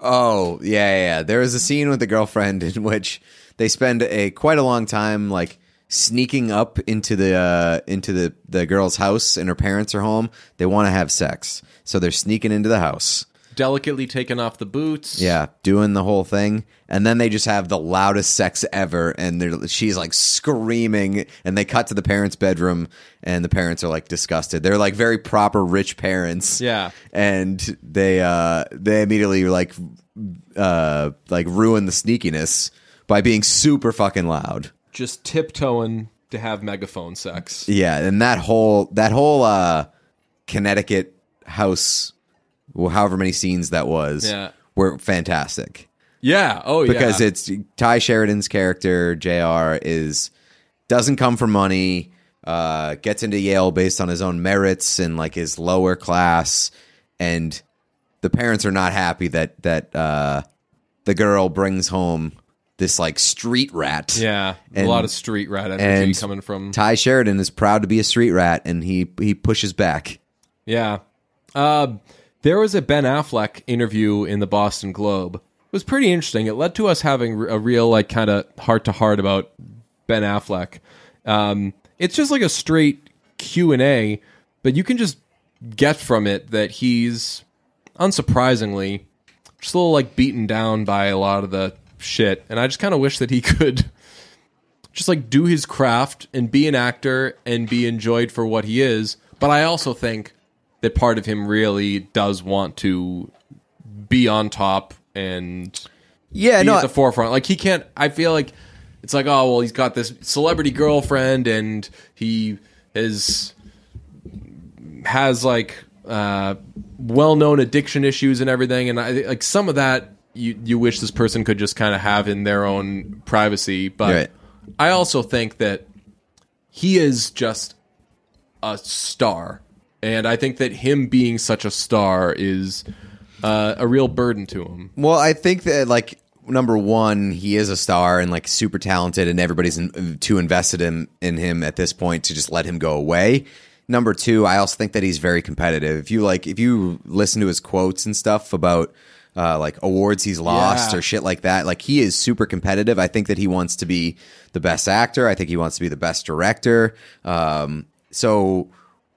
Oh yeah, yeah, yeah. There is a scene with the girlfriend in which they spend a quite a long time like sneaking up into the uh, into the the girl's house, and her parents are home. They want to have sex, so they're sneaking into the house. Delicately taking off the boots. Yeah, doing the whole thing, and then they just have the loudest sex ever, and they're, she's like screaming, and they cut to the parents' bedroom, and the parents are like disgusted. They're like very proper rich parents, Yeah. and they uh they immediately like uh like ruin the sneakiness by being super fucking loud. Just tiptoeing to have megaphone sex. Yeah, and that whole that whole uh Connecticut house, well, however many scenes that was, Yeah. were fantastic. Yeah. Oh yeah. because it's Tye Sheridan's character Jr. is doesn't come for money, uh, gets into Yale based on his own merits and like his lower class, and the parents are not happy that that uh, the girl brings home this like street rat. yeah. and- a lot of street rat energy coming from. Tye Sheridan is proud to be a street rat, and he he pushes back. Yeah. Uh, there was a Ben Affleck interview in the Boston Globe. It was pretty interesting. It led to us having a real, like, kind of heart to heart about Ben Affleck. Um, it's just like a straight Q and A, but you can just get from it that he's unsurprisingly just a little like beaten down by a lot of the shit. And I just kind of wish that he could just like do his craft and be an actor and be enjoyed for what he is. But I also think that part of him really does want to be on top and Yeah, be no, at the forefront. Like he can't. I feel like it's like oh well, he's got this celebrity girlfriend and he is has like uh, well-known addiction issues and everything. And I like some of that you you wish this person could just kind of have in their own privacy. But Right. I also think that he is just a star. and I think that him being such a star is uh, a real burden to him. Well, I think that like number one, he is a star and like super talented, and everybody's in, too invested in in him at this point to just let him go away. Number two, I also think that he's very competitive. If you like, if you listen to his quotes and stuff about uh, like awards he's lost Yeah. or shit like that, like he is super competitive. I think that he wants to be the best actor. I think he wants to be the best director. Um, so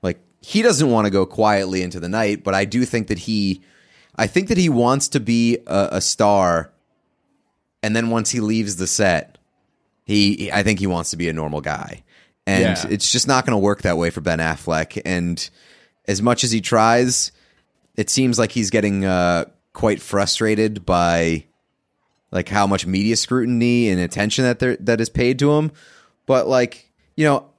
like he doesn't want to go quietly into the night, but I do think that he, I think that he wants to be a, a star, and then once he leaves the set, he, I think he wants to be a normal guy, and Yeah. it's just not going to work that way for Ben Affleck. And as much as he tries, it seems like he's getting uh, quite frustrated by like how much media scrutiny and attention that there that is paid to him. But like you know,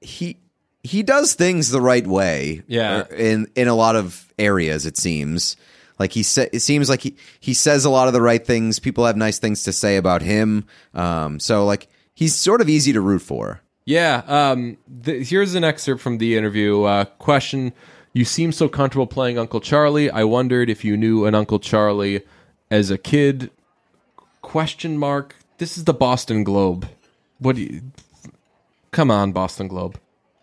he he does things the right way. Yeah. in in a lot of areas, it seems like he said, it seems like he he says a lot of the right things. People have nice things to say about him. Um, so like he's sort of easy to root for. Yeah. Um, th- here's an excerpt from the interview. Uh, question: You seem so comfortable playing Uncle Charlie. I wondered if you knew an Uncle Charlie as a kid. Question mark. This is the Boston Globe. What do you? Come on, Boston Globe.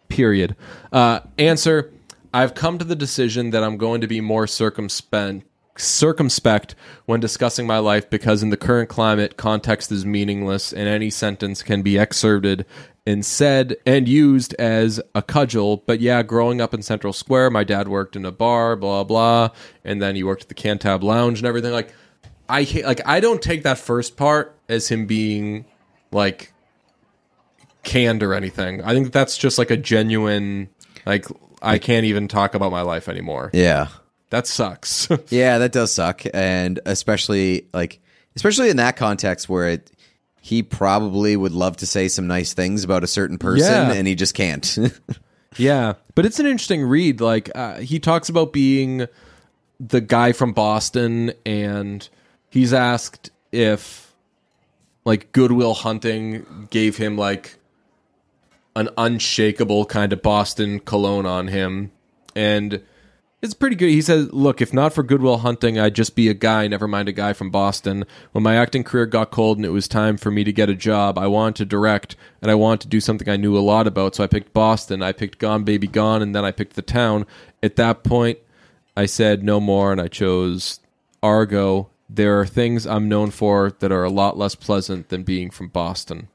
Period. Uh, answer: I've come to the decision that I'm going to be more circumspect circumspect when discussing my life because in the current climate context is meaningless and any sentence can be excerpted and said and used as a cudgel. But yeah growing up in central square my dad worked in a bar blah blah and then he worked at the cantab lounge and everything. Like i like i don't take that first part as him being like canned or anything. I think that's just like a genuine like i can't even talk about my life anymore. Yeah. That sucks Yeah, that does suck, and especially like especially in that context where it he probably would love to say some nice things about a certain person, Yeah. and he just can't. Yeah, but it's an interesting read. Like uh, he talks about being the guy from Boston, and he's asked if like Goodwill Hunting gave him like an unshakable kind of Boston cologne on him, and it's pretty good. He says, "Look, if not for Goodwill Hunting, I'd just be a guy. Never mind a guy from Boston. When my acting career got cold and it was time for me to get a job, I wanted to direct and I wanted to do something I knew a lot about. So I picked Boston. I picked Gone Baby Gone, and then I picked The Town. At that point, I said no more, and I chose Argo. There are things I'm known for that are a lot less pleasant than being from Boston.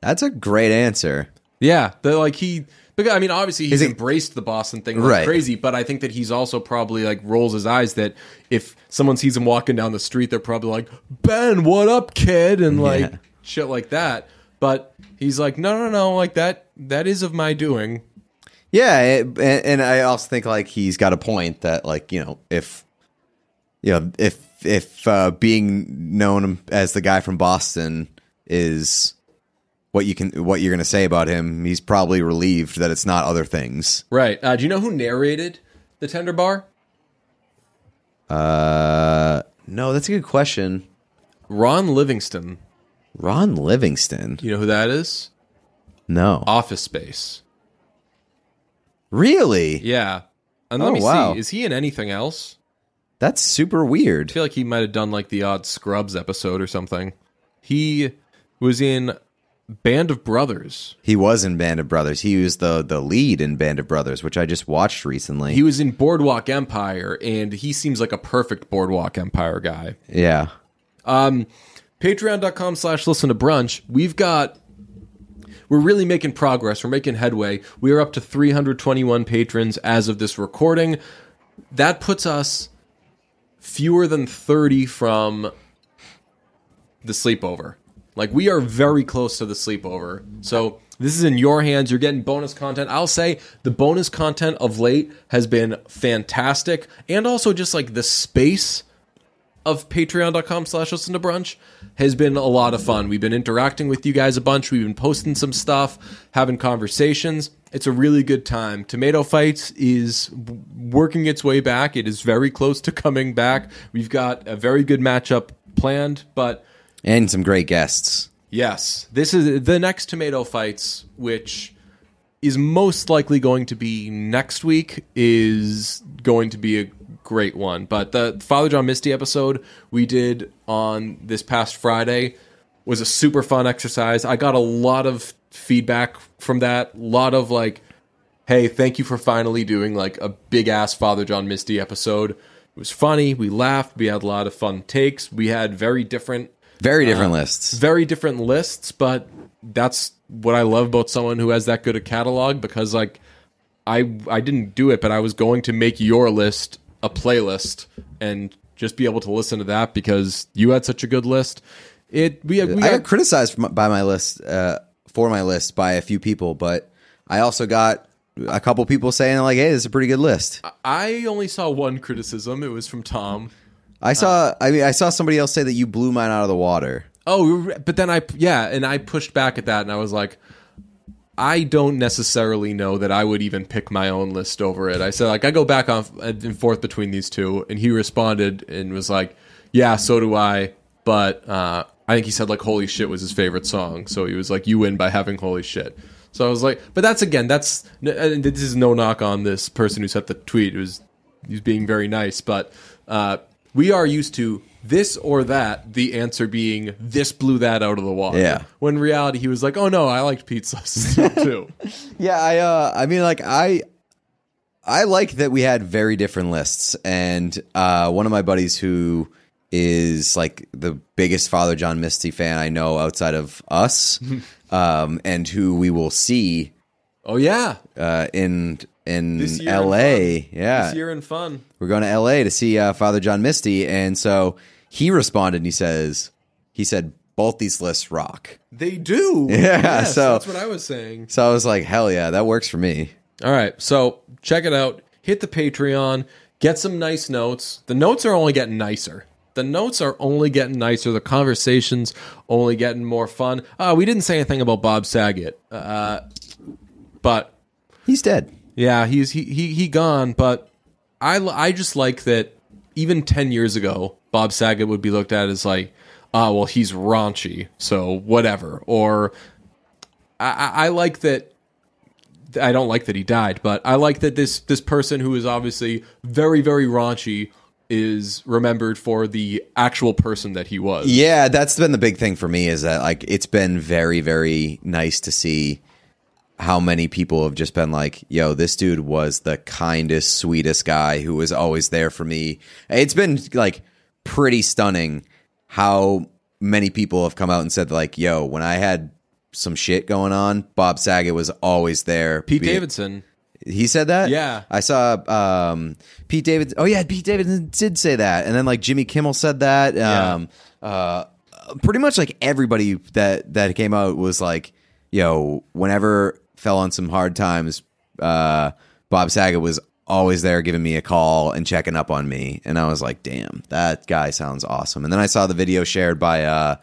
That's a great answer. Yeah, like he. Because, I mean, obviously he's it- embraced the Boston thing like Right. crazy, but I think that he's also probably like rolls his eyes that if someone sees him walking down the street, they're probably like, "Ben, what up, kid?" and like Yeah. shit like that. But he's like, "No, no, no, like that. That is of my doing." Yeah, it, and, and I also think like he's got a point that like you know if you know if if uh, being known as the guy from Boston is what you can what you're going to say about him, he's probably relieved that it's not other things. Right? Uh, do you know who narrated the Tender Bar? Uh, no, that's a good question. Ron Livingston. Ron Livingston. You know who that is? No, Office Space. really? Yeah. And let Oh, me wow. see. Is he in anything else? That's super weird. I feel like he might have done like the odd Scrubs episode or something. He was in Band of Brothers. He was in Band of Brothers. He was the the lead in Band of Brothers, which I just watched recently. He was in Boardwalk Empire, and he seems like a perfect Boardwalk Empire guy. yeah. Um, Patreon.com slash listen to brunch. We've got we're really making progress. We're making headway. We are up to 321 patrons as of this recording. That puts us fewer than 30 from the sleepover. Like we are very close to the sleepover. So this is in your hands. You're getting bonus content. I'll say the bonus content of late has been fantastic. And also just like the space of patreon.com slash listen to brunch has been a lot of fun. We've been interacting with you guys a bunch. We've been posting some stuff, having conversations. It's a really good time. Tomato Fights is working its way back. It is very close to coming back. We've got a very good matchup planned, but And some great guests. yes, this is the next Tomato Fights, which is most likely going to be next week is going to be a great one. But the Father John Misty episode we did on this past Friday was a super fun exercise. I got a lot of feedback from that. A lot of like, hey, thank you for finally doing like a big ass Father John Misty episode. It was funny. We laughed. We had a lot of fun takes. We had very different Very different lists. very different lists, but that's what I love about someone who has that good a catalog because like I I didn't do it, but I was going to make your list a playlist and just be able to listen to that because you had such a good list. It we, we I got, got criticized by my list uh, for my list by a few people, but I also got a couple people saying like, "Hey, this is a pretty good list." I only saw one criticism. It was from Tom. I saw. I mean, I saw somebody else say that you blew mine out of the water. Oh, but then I yeah, and I pushed back at that, and I was like, I don't necessarily know that I would even pick my own list over it. I said like I go back on and forth between these two, and he responded and was like, Yeah, so do I, but uh, I think he said like "Holy shit" was his favorite song, so he was like, "You win by having "Holy shit." So I was like, but that's again, that's and this is no knock on this person who sent the tweet. It was he's being very nice, but uh, we are used to this or that. The answer being this blew that out of the water. Yeah. When in reality, he was like, "Oh no, I liked pizza too." Yeah, I. Uh, I mean, like I. I like that we had very different lists, and uh, one of my buddies who is like the biggest Father John Misty fan I know outside of us, um, and who we will see oh yeah, uh, in in in L.A. fun. Yeah, this year in fun. We're going to L.A. to see uh, Father John Misty, and so he responded and he says, he said both these lists rock. They do. Yeah, Yes, so- that's what I was saying. So I was like, hell yeah, that works for me. All right, so check it out. Hit the Patreon. Get some nice notes. The notes are only getting nicer. The notes are only getting nicer. The conversations only getting more fun. Uh, we didn't say anything about Bob Saget, uh, but He's dead. yeah, he's he he he gone. But I I just like that. Even ten years ago, Bob Saget would be looked at as like, ah, well, he's raunchy, so whatever. Or I, I I like that. I don't like that he died, but I like that this this person who is obviously very very raunchy is remembered for the actual person that he was. Yeah, that's been the big thing for me is that like it's been very very nice to see how many people have just been like, "Yo, this dude was the kindest, sweetest guy who was always there for me." It's been like pretty stunning how many people have come out and said like, "Yo, when I had some shit going on, Bob Saget was always there." Pete Be- Davidson. He said that? Yeah. I saw um, Pete Davidson. Oh, yeah, Pete Davidson did say that. And then, like, Jimmy Kimmel said that. Um, uh, pretty much, like, everybody that, that came out was like, yo, whenever fell on some hard times, uh, Bob Saget was always there giving me a call and checking up on me. And I was like, damn, that guy sounds awesome. And then I saw the video shared by uh,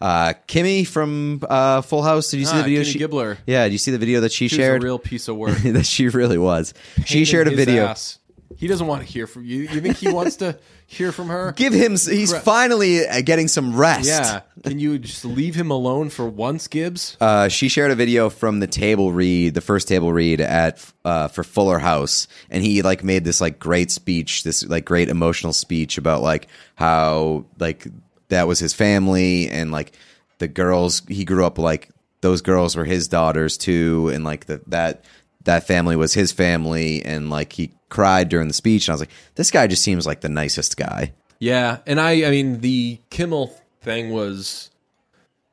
uh, Kimmy from uh, Full House. Did you see Ah, the video? Kimmy she, Gibbler. Yeah, did you see the video that she She shared? real piece of work. that she really was. She shared a video. ass. He doesn't want to hear from you. You think he wants to hear from her? Give him. He's finally uh, getting some rest. Yeah. Can you just leave him alone for once, Gibbs? Uh, she shared a video from the table read, the first table read at uh, for Fuller House, and he like made this like great speech, this like great emotional speech about like how like that was his family and like the girls he grew up like those girls were his daughters too, and like the, that that family was his family, and like he cried during the speech, and I was like, this guy just seems like the nicest guy. Yeah, and I I mean the Kimmel thing was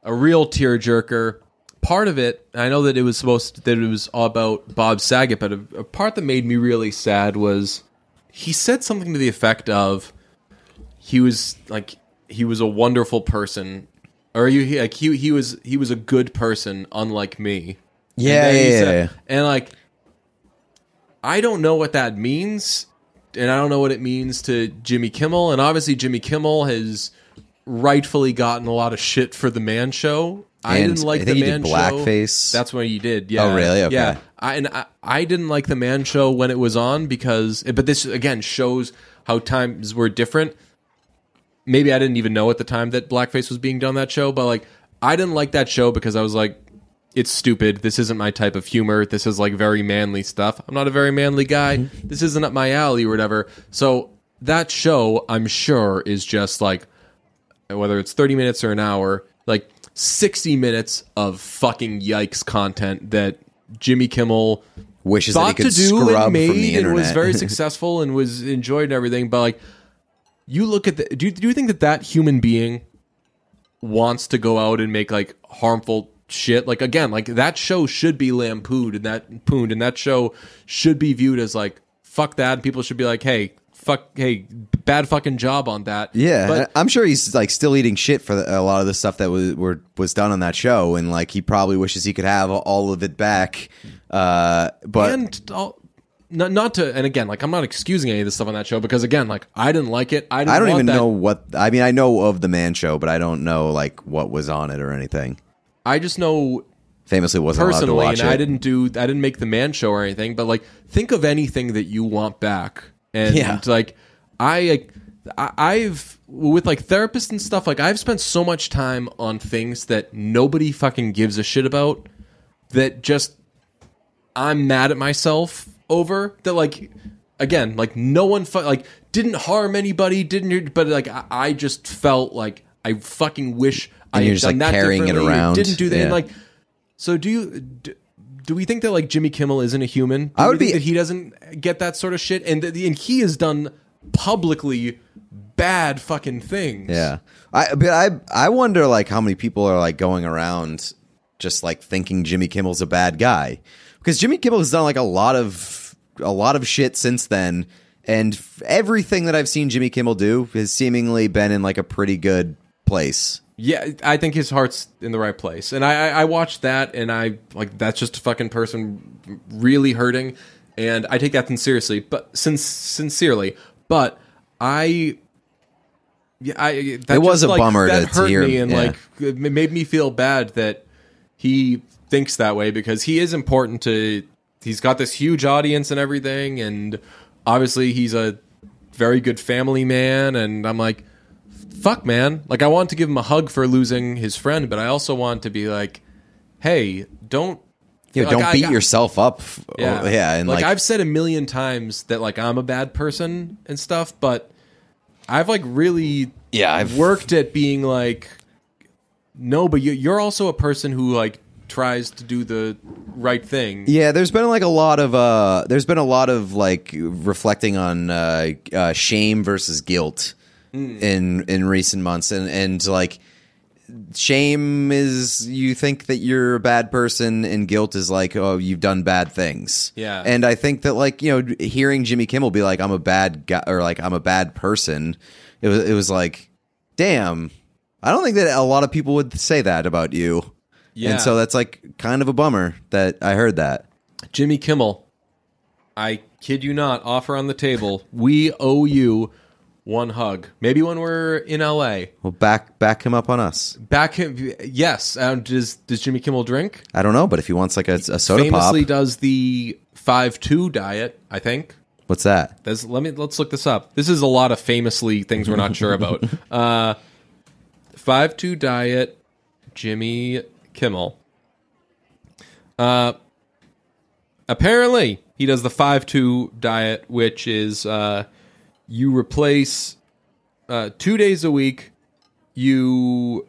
a real tearjerker. Part of it, I know that it was supposed to, that it was all about Bob Saget, but a, a part that made me really sad was he said something to the effect of he was like he was a wonderful person or you he- like he he was he was a good person unlike me. Yeah, yeah, said- yeah. and like I don't know what that means, and I don't know what it means to Jimmy Kimmel. And obviously, Jimmy Kimmel has rightfully gotten a lot of shit for the Man Show. I And didn't like I the Man Show. blackface. That's what he did. Yeah. Oh, really? Okay. Yeah. I, and I, I didn't like the Man Show when it was on because, but this again shows how times were different. Maybe I didn't even know at the time that blackface was being done that show, but like I didn't like that show because I was like, it's stupid. This isn't my type of humor. This is like very manly stuff. I'm not a very manly guy. Mm-hmm. This isn't up my alley or whatever. So that show, I'm sure, is just like whether it's 30 minutes or an hour, like 60 minutes of fucking yikes content that Jimmy Kimmel Wishes that he thought could to do scrub and from the made and internet. was very successful and was enjoyed and everything. But like, you look at the do you, do you think that that human being wants to go out and make like harmful shit? Like again, like that show should be lampooned and that pooned and that show should be viewed as like fuck that. And people should be like, hey, fuck, hey, bad fucking job on that. Yeah, but I'm sure he's like still eating shit for the, a lot of the stuff that was were, was done on that show, and like he probably wishes he could have all of it back. Uh, but and all, not, not to and again like i'm not excusing any of this stuff on that show because again like i didn't like it i didn't I don't even that- know what. I mean, I know of the Man Show, but I don't know like what was on it or anything. I just know Famously, wasn't allowed to personally watch and it. i didn't do i didn't make the man show or anything but like think of anything that you want back and Yeah. like i like, I- i've with like therapists and stuff like i've spent so much time on things that nobody fucking gives a shit about that just I'm mad at myself over that like again like no one fu- like didn't harm anybody didn't but like I, I just felt like I fucking wish I you're just, like, carrying it around. didn't do that and like so do you do, do we think that like Jimmy Kimmel isn't a human? Do I would think be- that he doesn't get that sort of shit and that and he has done publicly bad fucking things. Yeah, I but I I wonder like how many people are like going around just like thinking Jimmy Kimmel's a bad guy because Jimmy Kimmel has done like a lot of a lot of shit since then, and everything that I've seen Jimmy Kimmel do has seemingly been in like a pretty good place. Yeah, I think his heart's in the right place, and I, I, I watched that, and I like that's just a fucking person really hurting, and I take that seriously, but sin- sincerely, but I, yeah, I that It was just, a like, bummer that hurt hear me, and yeah. like it made me feel bad that he thinks that way because he is important to. He's got this huge audience and everything, and obviously he's a very good family man, and I'm like fuck man. Like i want to give him a hug for losing his friend but i also want to be like hey don't You know, like, don't I- beat I- yourself up. yeah, Oh, yeah, and like, like, i've said a million times that like i'm a bad person and stuff but i've like really yeah, I've worked at being like no but you, you're also a person who like tries to do the right thing. Yeah, there's been like a lot of uh there's been a lot of like reflecting on uh, uh shame versus guilt Hmm. in in recent months and and like shame is you think that you're a bad person and guilt is like oh you've done bad things. Yeah. And I think that like, you know, hearing Jimmy Kimmel be like I'm a bad guy or like I'm a bad person, it was it was like damn. I don't think that a lot of people would say that about you. Yeah. And so that's like kind of a bummer that I heard that. jimmy kimmel i kid you not offer on the table we owe you one hug maybe when we're in la Well, back back him up on us. Back him, yes. Uh, does does Jimmy Kimmel drink? I don't know, but if he wants like a, a soda Famously pop, does the five two diet. I think. what's that? There's, let me let's look this up. This is a lot of famously things we're not sure about. Uh, five two diet. Jimmy Kimmel. Uh, apparently he does the five two diet, which is uh, you replace uh, two days a week. You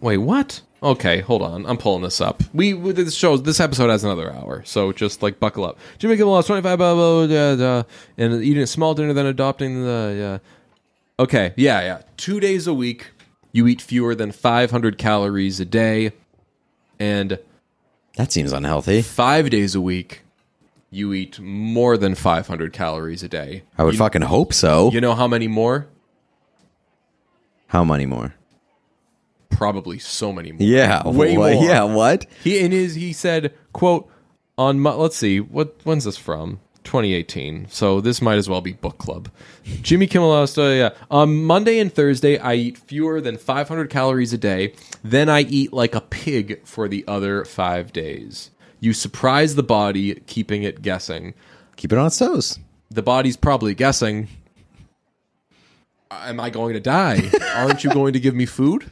wait, what? Okay, hold on. I'm pulling this up. We this shows this episode has another hour, so just like buckle up. Jimmy Kimmel lost 25 blah, blah, blah, blah, and eating a small dinner, then adopting the yeah. Okay, yeah, yeah. Two days a week, you eat fewer than 500 calories a day, and That seems unhealthy. five days a week, you eat more than 500 calories a day. I would you, fucking hope so. You know how many more? How many more? Probably so many more. Yeah, Way what- more. Yeah, what? He in his he said, "quote on let's see what when's this from." 2018. So this might as well be book club. Jimmy Kimmel asked, uh, yeah. On Monday and Thursday, I eat fewer than 500 calories a day. Then I eat like a pig for the other five days. You surprise the body, keeping it guessing. Keep it on its toes. The body's probably guessing. Am I going to die? Aren't you going to give me food?